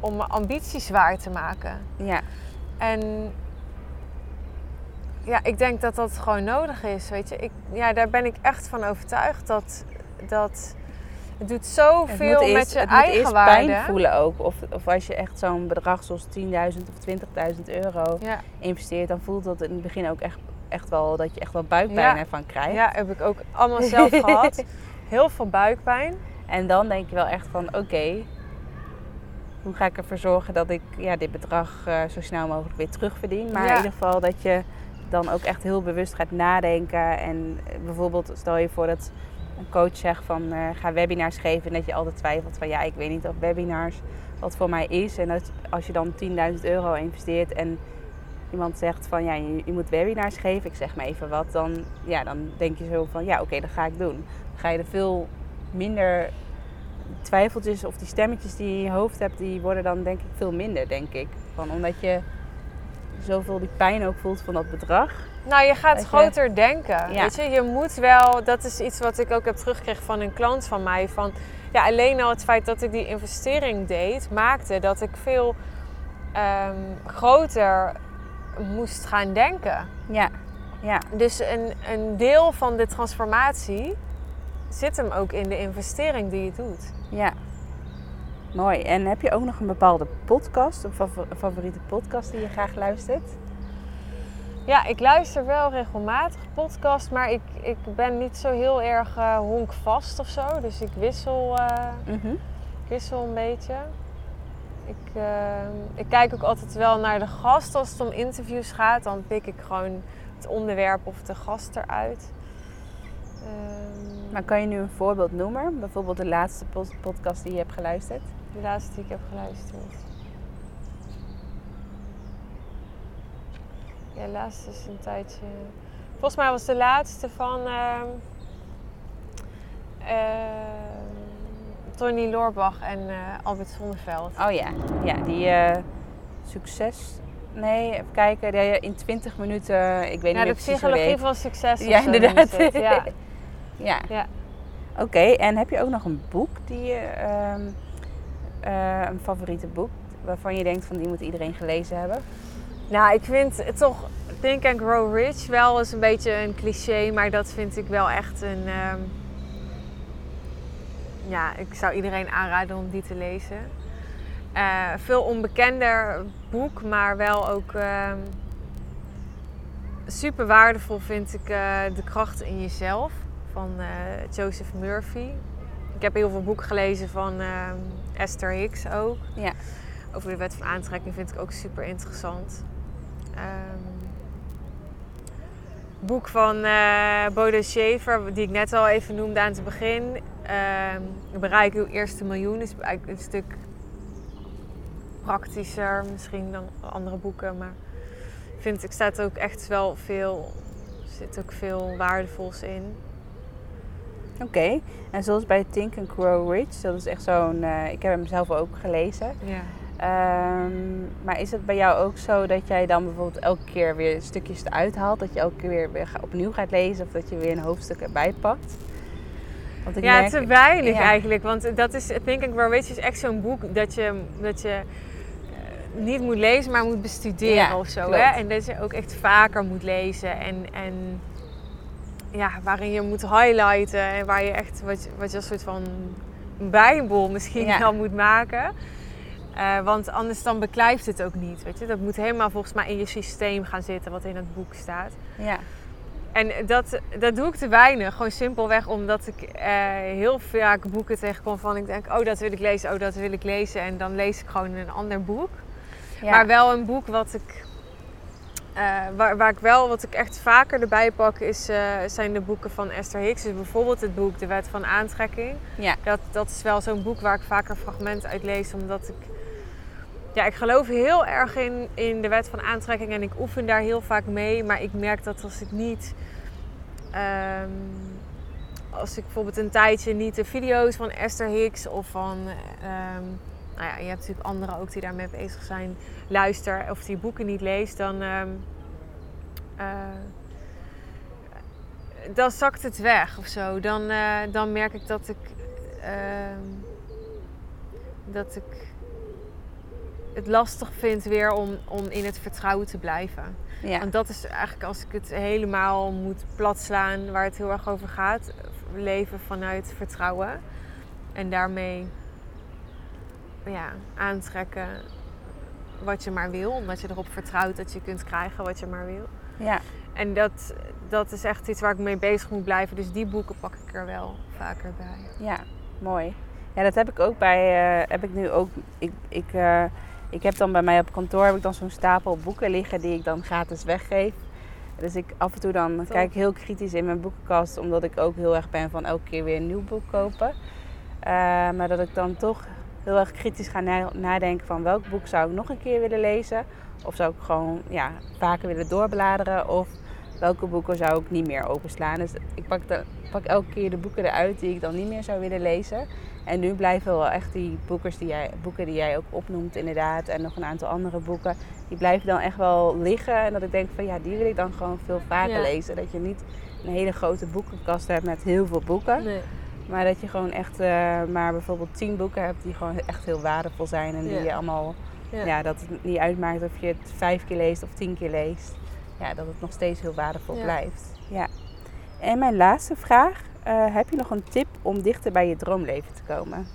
om mijn ambities waar te maken. Ja, En ja, ik denk dat dat gewoon nodig is, weet je. Ik, ja, daar ben ik echt van overtuigd dat... dat het doet het zoveel moet eerst, met je het moet eerst eigenwaarde. pijn voelen ook. Of, of als je echt zo'n bedrag zoals 10.000 of 20.000 euro Ja, investeert, dan voelt dat in het begin ook echt, echt wel dat je echt wel buikpijn Ja. ervan krijgt. ja, heb ik ook allemaal zelf [laughs] gehad. Heel veel buikpijn. En dan denk je wel echt van oké, hoe ga ik ervoor zorgen dat ik ja, dit bedrag eh, zo snel mogelijk weer terugverdien. Maar Ja. in ieder geval dat je dan ook echt heel bewust gaat nadenken. En eh, bijvoorbeeld stel je voor dat een coach zegt van eh, ga webinars geven. En dat je altijd twijfelt van ja, ik weet niet of webinars wat voor mij is. En dat als je dan 10.000 euro investeert en iemand zegt van ja, je, je moet webinars geven. Ik zeg maar even wat. Dan, ja, dan denk je zo van ja, oké, dat ga ik doen. Dan ga je er veel minder twijfeltjes of die stemmetjes die je in je hoofd hebt, die worden dan denk ik veel minder, denk ik. Van, omdat je zoveel die pijn ook voelt van dat bedrag. Nou, je gaat je- groter denken. Ja. Weet je, je moet wel, dat is iets wat ik ook heb teruggekregen van een klant van mij. Van, ja, alleen al het feit dat ik die investering deed, maakte dat ik veel ehm, groter moest gaan denken. Ja, ja, Dus een, een deel van de transformatie zit hem ook in de investering die je doet. ja. Mooi. En heb je ook nog een bepaalde podcast, een favo- favoriete podcast die je graag luistert? Ja, ik luister wel regelmatig podcast, maar ik, ik ben niet zo heel erg eh, honkvast of zo. Dus ik wissel, eh, Mhm. ik wissel een beetje. Ik, eh, ik kijk ook altijd wel naar de gast als het om interviews gaat. Dan pik ik gewoon het onderwerp of de gast eruit. Ehm, Maar kan je nu een voorbeeld noemen? Bijvoorbeeld de laatste pod- podcast die je hebt geluisterd? de laatste die ik heb geluisterd. Ja, de laatste is een tijdje. Volgens mij was de laatste van ehm ehm, Tony Loorbach en eh, Albert Zonneveld. Oh ja, ja die eh, succes. Nee, even kijken. Die, eh, in 20 minuten, ik weet Ja, niet de meer precies hoe die psychologie van succes. Ja, inderdaad. het, Ja. [laughs] Ja. Ja. Oké, en heb je ook nog een boek die je, ehm, eh, een favoriete boek waarvan je denkt van die moet iedereen gelezen hebben? Nou, ik vind het toch Think and Grow Rich wel eens een beetje een cliché, maar dat vind ik wel echt een. ehm, ja, ik zou iedereen aanraden om die te lezen. Eh, veel onbekender boek, maar wel ook ehm, super waardevol vind ik eh, De kracht in jezelf van eh, Joseph Murphy. Ik heb heel veel boeken gelezen van ehm, Esther Hicks ook. Ja. Over de wet van aantrekking vind ik ook super interessant. Ehm, boek van Bodo Schaefer, die ik net al even noemde aan het begin. Ehm, Bereik uw eerste miljoen is eigenlijk een stuk praktischer misschien dan andere boeken. Maar ik vind, ik staat ook echt wel veel, zit ook veel waardevols in. Oké, en zoals bij Think and Grow Rich, dat is echt zo'n, eh, ik heb hem zelf ook gelezen. Ja. Ehm, maar is het bij jou ook zo dat jij dan bijvoorbeeld elke keer weer stukjes eruit haalt? Dat je elke keer weer, opnieuw gaat lezen of dat je weer een hoofdstuk erbij pakt? Want ik Ja, merk- te weinig ja. eigenlijk. Want dat is, Think and Grow Rich is echt zo'n boek dat je, dat je eh, niet moet lezen, maar moet bestuderen Ja, of zo. klopt. Hè? En dat je ook echt vaker moet lezen. En, en ja, waarin je moet highlighten en waar je echt wat, je- wat je als soort van bijbel misschien Ja. wel moet maken. Eh, want anders dan beklijft het ook niet. Weet je? Dat moet helemaal volgens mij in je systeem gaan zitten wat in het boek staat. Ja. En dat, dat doe ik te weinig. Gewoon simpelweg omdat ik eh, heel vaak boeken tegenkom van ik denk, oh dat wil ik lezen, oh dat wil ik lezen. En dan lees ik gewoon een ander boek. Ja. Maar wel een boek wat ik, eh, waar, waar ik wel, wat ik echt vaker erbij pak, is, eh, zijn de boeken van Esther Hicks. Dus bijvoorbeeld het boek De Wet van Aantrekking. Ja. Dat, dat is wel zo'n boek waar ik vaker fragmenten uit lees, omdat ik... Ja, ik geloof heel erg in, in de wet van aantrekking en ik oefen daar heel vaak mee. Maar ik merk dat als ik niet... ehm, als ik bijvoorbeeld een tijdje niet de video's van Esther Hicks of van... ehm, nou ja, je hebt natuurlijk anderen ook die daarmee bezig zijn. Luister of die boeken niet lees, dan... ehm, eh, dan zakt het weg of zo. Dan, eh, dan merk ik dat ik... dat ik het lastig vind weer om, om in het vertrouwen te blijven. Ja. Want dat is eigenlijk als ik het helemaal moet platslaan waar het heel erg over gaat. Leven vanuit vertrouwen. En daarmee ja, aantrekken wat je maar wil. Omdat je erop vertrouwt dat je kunt krijgen wat je maar wil. ja. En dat, dat is echt iets waar ik mee bezig moet blijven. Dus die boeken pak ik er wel vaker bij. Ja, mooi. Ja, dat heb ik ook bij. eh, heb ik nu ook. Ik, ik, eh, ik heb dan bij mij op kantoor heb ik dan zo'n stapel boeken liggen die ik dan gratis weggeef. Dus ik af en toe dan Top. kijk ik heel kritisch in mijn boekenkast, omdat ik ook heel erg ben van elke keer weer een nieuw boek kopen. Eh, maar dat ik dan toch heel erg kritisch ga na- nadenken van welk boek zou ik nog een keer willen lezen. Of zou ik gewoon ja, vaker willen doorbladeren. Of welke boeken zou ik niet meer openslaan. Dus ik pak, de, pak elke keer de boeken eruit die ik dan niet meer zou willen lezen. En nu blijven wel echt die boekers die jij, boeken die jij ook opnoemt inderdaad. En nog een aantal andere boeken. Die blijven dan echt wel liggen. En dat ik denk van ja, die wil ik dan gewoon veel vaker Ja. lezen. Dat je niet een hele grote boekenkast hebt met heel veel boeken. Nee. Maar dat je gewoon echt eh, maar bijvoorbeeld tien boeken hebt die gewoon echt heel waardevol zijn. En die Ja. je allemaal, Ja. ja. dat het niet uitmaakt of je het vijf keer leest of tien keer leest. Ja, dat het nog steeds heel waardevol Ja. blijft. Ja. En mijn laatste vraag. eh, heb je nog een tip om dichter bij je droomleven te komen?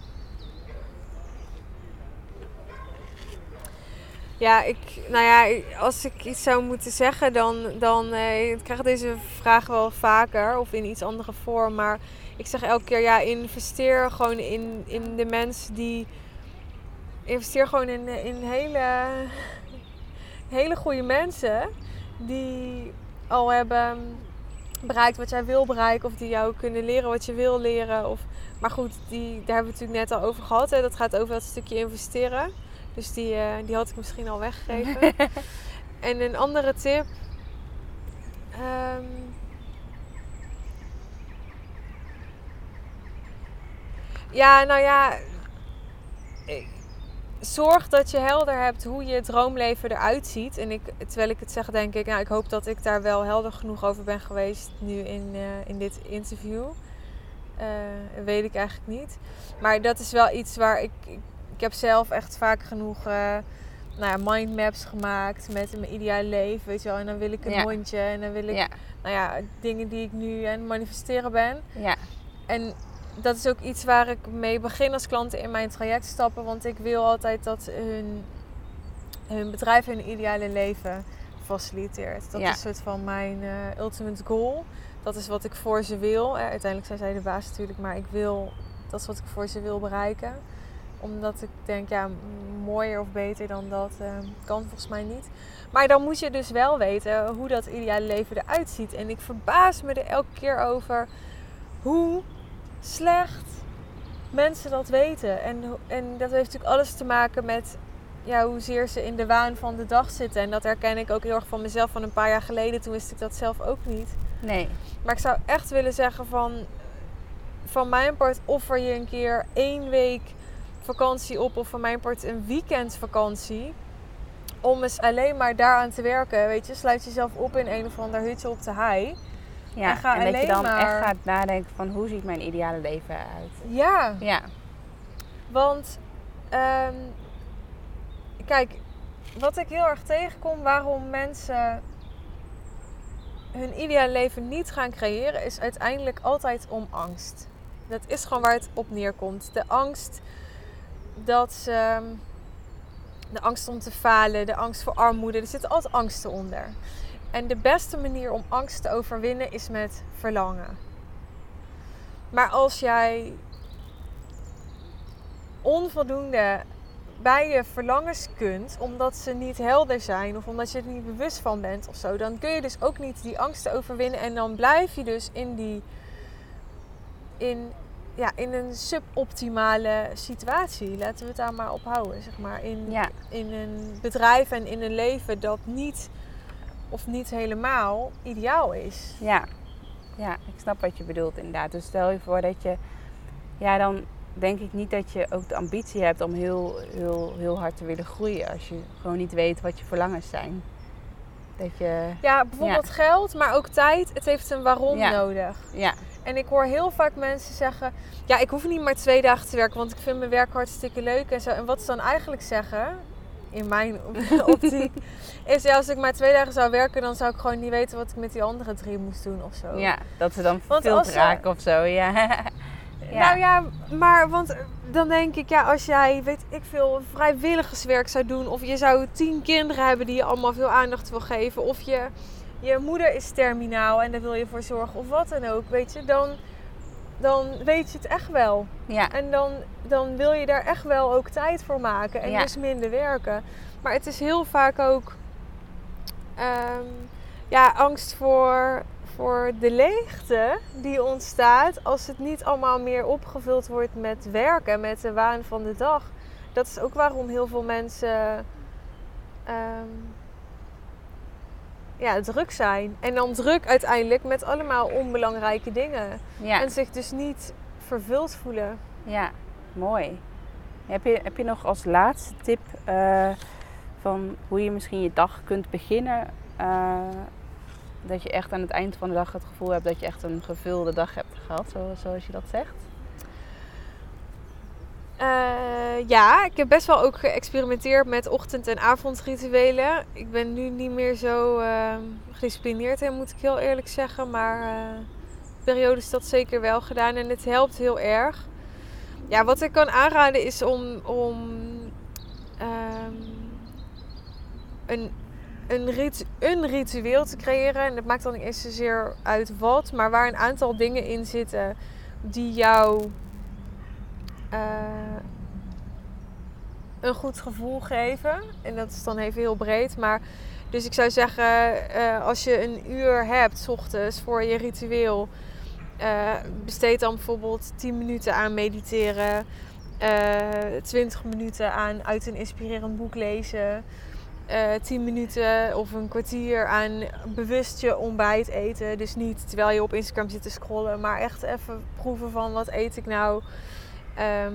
Ja, ik, nou ja, als ik iets zou moeten zeggen, dan, dan eh, ik krijg deze vraag wel vaker of in iets andere vorm. Maar ik zeg elke keer, ja, investeer gewoon in, in de mensen die. Investeer gewoon in, in hele, hele goede mensen die al hebben bereikt wat jij wil bereiken. Of die jou kunnen leren wat je wil leren. Of, maar goed, die, daar hebben we het natuurlijk net al over gehad. Hè. Dat gaat over dat stukje investeren. Dus die, eh, die had ik misschien al weggegeven. [laughs] en een andere tip. ehm, ja, nou ja. Zorg dat je helder hebt hoe je droomleven eruit ziet. En ik, terwijl ik het zeg, denk ik, nou, ik hoop dat ik daar wel helder genoeg over ben geweest nu in, eh, in dit interview. Eh, weet ik eigenlijk niet. Maar dat is wel iets waar ik, ik, ik heb zelf echt vaak genoeg eh, nou ja, mindmaps gemaakt met mijn ideale leven, weet je wel. En dan wil ik een Ja. hondje en dan wil ik, Ja, nou ja, dingen die ik nu aan het manifesteren ben. ja, En dat is ook iets waar ik mee begin als klanten in mijn traject stappen. Want ik wil altijd dat hun, hun bedrijf hun ideale leven faciliteert. Dat Ja. is een soort van mijn eh, ultimate goal. Dat is wat ik voor ze wil. Eh, uiteindelijk zijn zij de baas natuurlijk, maar ik wil, dat is wat ik voor ze wil bereiken. Omdat ik denk, ja, mooier of beter dan dat eh, kan volgens mij niet. Maar dan moet je dus wel weten hoe dat ideale leven eruit ziet. En ik verbaas me er elke keer over hoe slecht mensen dat weten. En, en dat heeft natuurlijk alles te maken met ja, hoezeer ze in de waan van de dag zitten. En dat herken ik ook heel erg van mezelf van een paar jaar geleden. Toen wist ik dat zelf ook niet. nee. Maar ik zou echt willen zeggen van... Van mijn part offer je een keer één week vakantie op. Of van mijn part een weekendvakantie. Om eens alleen maar daaraan te werken. Weet je, sluit jezelf op in een of ander hutje op de hei. Ja, En ga en dat je dan maar- echt gaat nadenken van hoe ziet mijn ideale leven eruit. Ja, Ja, Want, ehm, kijk, wat ik heel erg tegenkom, waarom mensen hun ideale leven niet gaan creëren, is uiteindelijk altijd om angst. Dat is gewoon waar het op neerkomt. De angst dat ze. De angst om te falen, de angst voor armoede. Er zitten altijd angsten onder. En de beste manier om angst te overwinnen is met verlangen. Maar als jij onvoldoende bij je verlangens kunt, omdat ze niet helder zijn of omdat je er niet bewust van bent of zo, dan kun je dus ook niet die angsten overwinnen en dan blijf je dus in die in, ja, in een suboptimale situatie. Laten we het daar maar op houden, zeg maar. In, Ja. in een bedrijf en in een leven dat niet of niet helemaal ideaal is. Ja. ja, ik snap wat je bedoelt inderdaad. Dus stel je voor dat je, ja, dan denk ik niet dat je ook de ambitie hebt om heel, heel, heel hard te willen groeien. Als je gewoon niet weet wat je verlangens zijn. Dat je, Ja, bijvoorbeeld geld, maar ook tijd. Het heeft een waarom Ja. nodig. ja, En ik hoor heel vaak mensen zeggen: Ja, ik hoef niet maar twee dagen te werken, want ik vind mijn werk hartstikke leuk en zo. En wat ze dan eigenlijk zeggen, in mijn [laughs] optiek, is: ja, als ik maar twee dagen zou werken, dan zou ik gewoon niet weten wat ik met die andere drie moest doen of zo. ja, dat ze dan veel raken of zo. Ja. [laughs] ja. Nou ja, maar want dan denk ik, ja, als jij, weet ik veel, vrijwilligerswerk zou doen, of je zou tien kinderen hebben die je allemaal veel aandacht wil geven, of je, je moeder is terminaal en daar wil je voor zorgen, of wat dan ook, weet je, dan, dan weet je het echt wel. ja. En dan, dan wil je daar echt wel ook tijd voor maken en Ja. dus minder werken. Maar het is heel vaak ook ehm, ja, angst voor, voor de leegte die ontstaat als het niet allemaal meer opgevuld wordt met werken, met de waan van de dag. Dat is ook waarom heel veel mensen ehm, ja, druk zijn. En dan druk uiteindelijk met allemaal onbelangrijke dingen. ja. En zich dus niet vervuld voelen. Ja, mooi. Heb je, heb je nog als laatste tip eh, van hoe je misschien je dag kunt beginnen? eh, dat je echt aan het eind van de dag het gevoel hebt dat je echt een gevulde dag hebt gehad, zo, zoals je dat zegt? Eh, ja, ik heb best wel ook geëxperimenteerd met ochtend- en avondrituelen. Ik ben nu niet meer zo eh, gedisciplineerd in, moet ik heel eerlijk zeggen. Maar eh periodes dat zeker wel gedaan en het helpt heel erg. Ja, wat ik kan aanraden is om, om ehm, een, een, rit- een ritueel te creëren. En dat maakt dan niet eens zozeer uit wat, maar waar een aantal dingen in zitten die jou een goed gevoel geven. En dat is dan even heel breed. Maar dus ik zou zeggen, eh, als je een uur hebt, 's ochtends, voor je ritueel. eh, besteed dan bijvoorbeeld 10 minuten aan mediteren. eh 20 minuten aan uit een inspirerend boek lezen. eh 10 minuten of een kwartier aan bewust je ontbijt eten. Dus niet terwijl je op Instagram zit te scrollen, maar echt even proeven van wat eet ik nou. Ehm,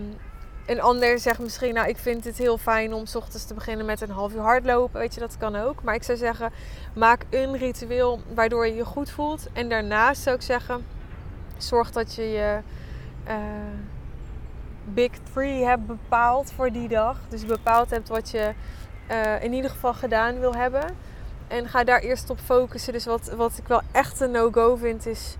een ander zegt misschien, nou ik vind het heel fijn om 's ochtends te beginnen met een half uur hardlopen. Weet je, dat kan ook. Maar ik zou zeggen, maak een ritueel waardoor je je goed voelt. En daarnaast zou ik zeggen, zorg dat je je eh, big three hebt bepaald voor die dag. Dus bepaald hebt wat je eh, in ieder geval gedaan wil hebben. En ga daar eerst op focussen. Dus wat, wat ik wel echt een no-go vind, is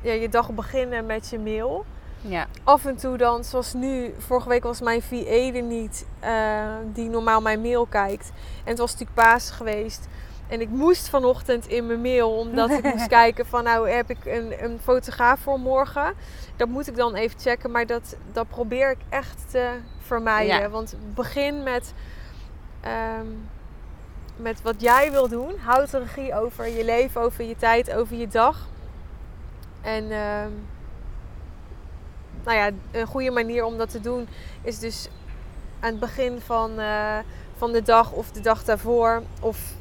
ja, je dag beginnen met je mail Ja, af en toe dan, zoals nu, vorige week was mijn VA er niet, eh, die normaal mijn mail kijkt. En het was natuurlijk Pasen geweest. En ik moest vanochtend in mijn mail, omdat ik moest [laughs] kijken van nou heb ik een, een fotograaf voor morgen. Dat moet ik dan even checken, maar dat, dat probeer ik echt te vermijden. Ja. Want begin met, ehm, met wat jij wil doen. Houd de regie over je leven, over je tijd, over je dag. En ehm, nou ja, een goede manier om dat te doen is dus aan het begin van, eh, van de dag of de dag daarvoor of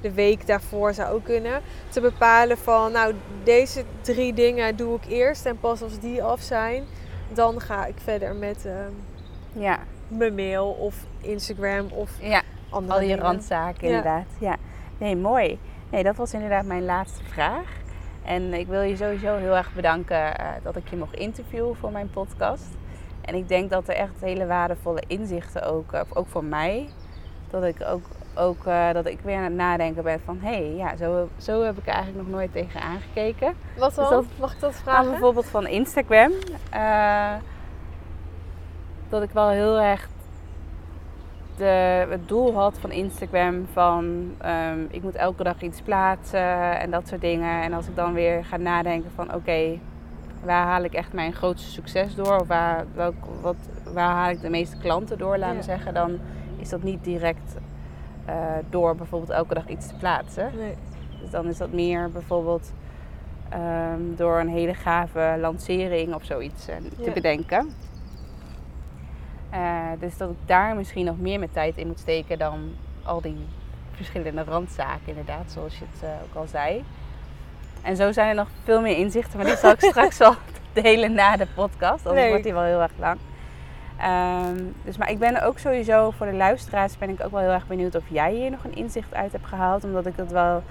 de week daarvoor zou ook kunnen. Te bepalen van nou deze drie dingen doe ik eerst en pas als die af zijn, dan ga ik verder met eh, ja, mijn mail of Instagram of ja. andere al die dingen. randzaken Ja. inderdaad. Ja. Nee, mooi. Nee, dat was inderdaad mijn laatste vraag. En ik wil je sowieso heel erg bedanken eh, dat ik je mocht interviewen voor mijn podcast. En ik denk dat er echt hele waardevolle inzichten ook, eh, ook voor mij, dat ik ook ook eh, dat ik weer aan het nadenken ben van... hé, hey, ja, zo, zo heb ik eigenlijk nog nooit tegen aangekeken. Wat dan? dat- Mag ik dat vragen? bijvoorbeeld van Instagram. dat ik wel heel erg de, het doel had van Instagram van ehm, ik moet elke dag iets plaatsen en dat soort dingen. En als ik dan weer ga nadenken van oké, waar haal ik echt mijn grootste succes door? Of waar, welk, wat, waar haal ik de meeste klanten door, laten we Ja. zeggen. Dan is dat niet direct eh, door bijvoorbeeld elke dag iets te plaatsen. Nee. Dus dan is dat meer bijvoorbeeld ehm, door een hele gave lancering of zoiets eh, te Ja. bedenken. Eh, dus dat ik daar misschien nog meer mijn tijd in moet steken dan al die verschillende randzaken, inderdaad, zoals je het eh, ook al zei. En zo zijn er nog veel meer inzichten, maar die zal ik [laughs] straks wel [laughs] delen na de podcast, anders wordt die wel heel erg lang. Ehm, dus, maar ik ben ook sowieso voor de luisteraars ben ik ook wel heel erg benieuwd of jij hier nog een inzicht uit hebt gehaald. Omdat ik het wel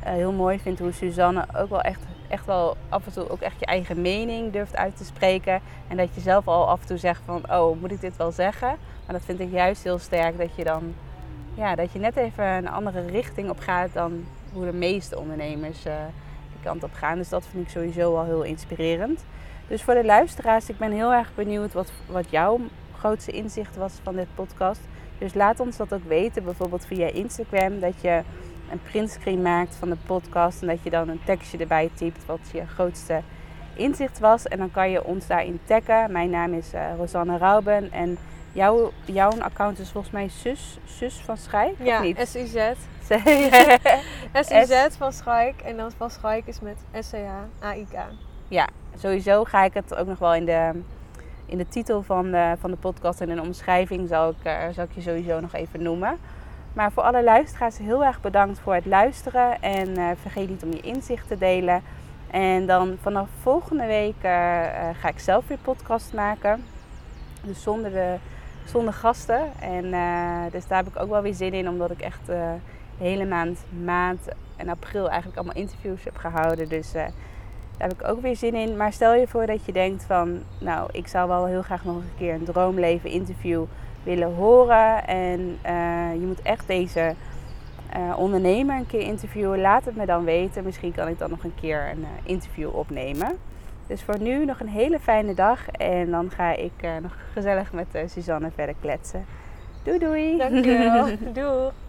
eh, heel mooi vind hoe Suzanne ook wel echt, echt wel af en toe ook echt je eigen mening durft uit te spreken. En dat je zelf al af en toe zegt van, oh, moet ik dit wel zeggen? Maar dat vind ik juist heel sterk dat je dan, ja, dat je net even een andere richting op gaat dan hoe de meeste ondernemers eh die kant op gaan. Dus dat vind ik sowieso wel heel inspirerend. Dus voor de luisteraars, ik ben heel erg benieuwd wat, wat jouw grootste inzicht was van dit podcast. Dus laat ons dat ook weten, bijvoorbeeld via Instagram, dat je een printscreen maakt van de podcast en dat je dan een tekstje erbij typt wat je grootste inzicht was. En dan kan je ons daarin taggen. Mijn naam is eh, Rosanne Rauben en jouw, jouw account is volgens mij zus, zus van Schijk, of Ja, niet? SUZ. [laughs] SUZ van Schaik. En dan van Schaik is met S-C-H-A-I-K. ja, sowieso ga ik het ook nog wel in de, in de titel van de, van de podcast en in de omschrijving zal ik, eh, zal ik je sowieso nog even noemen. Maar voor alle luisteraars heel erg bedankt voor het luisteren en eh, vergeet niet om je inzicht te delen. En dan vanaf volgende week eh, eh, ga ik zelf weer podcast maken. Dus zonder, de, zonder gasten. En dus daar heb ik ook wel weer zin in, omdat ik echt de hele maand maart en april eigenlijk allemaal interviews heb gehouden. Dus daar heb ik ook weer zin in. Maar stel je voor dat je denkt van, nou, ik zou wel heel graag nog een keer een droomleven interview willen horen. En eh, je moet echt deze eh, ondernemer een keer interviewen. Laat het me dan weten. Misschien kan ik dan nog een keer een eh, interview opnemen. Dus voor nu nog een hele fijne dag. En dan ga ik nog gezellig met Suzanne verder kletsen. Doei doei! Dankjewel. [laughs] Doeg.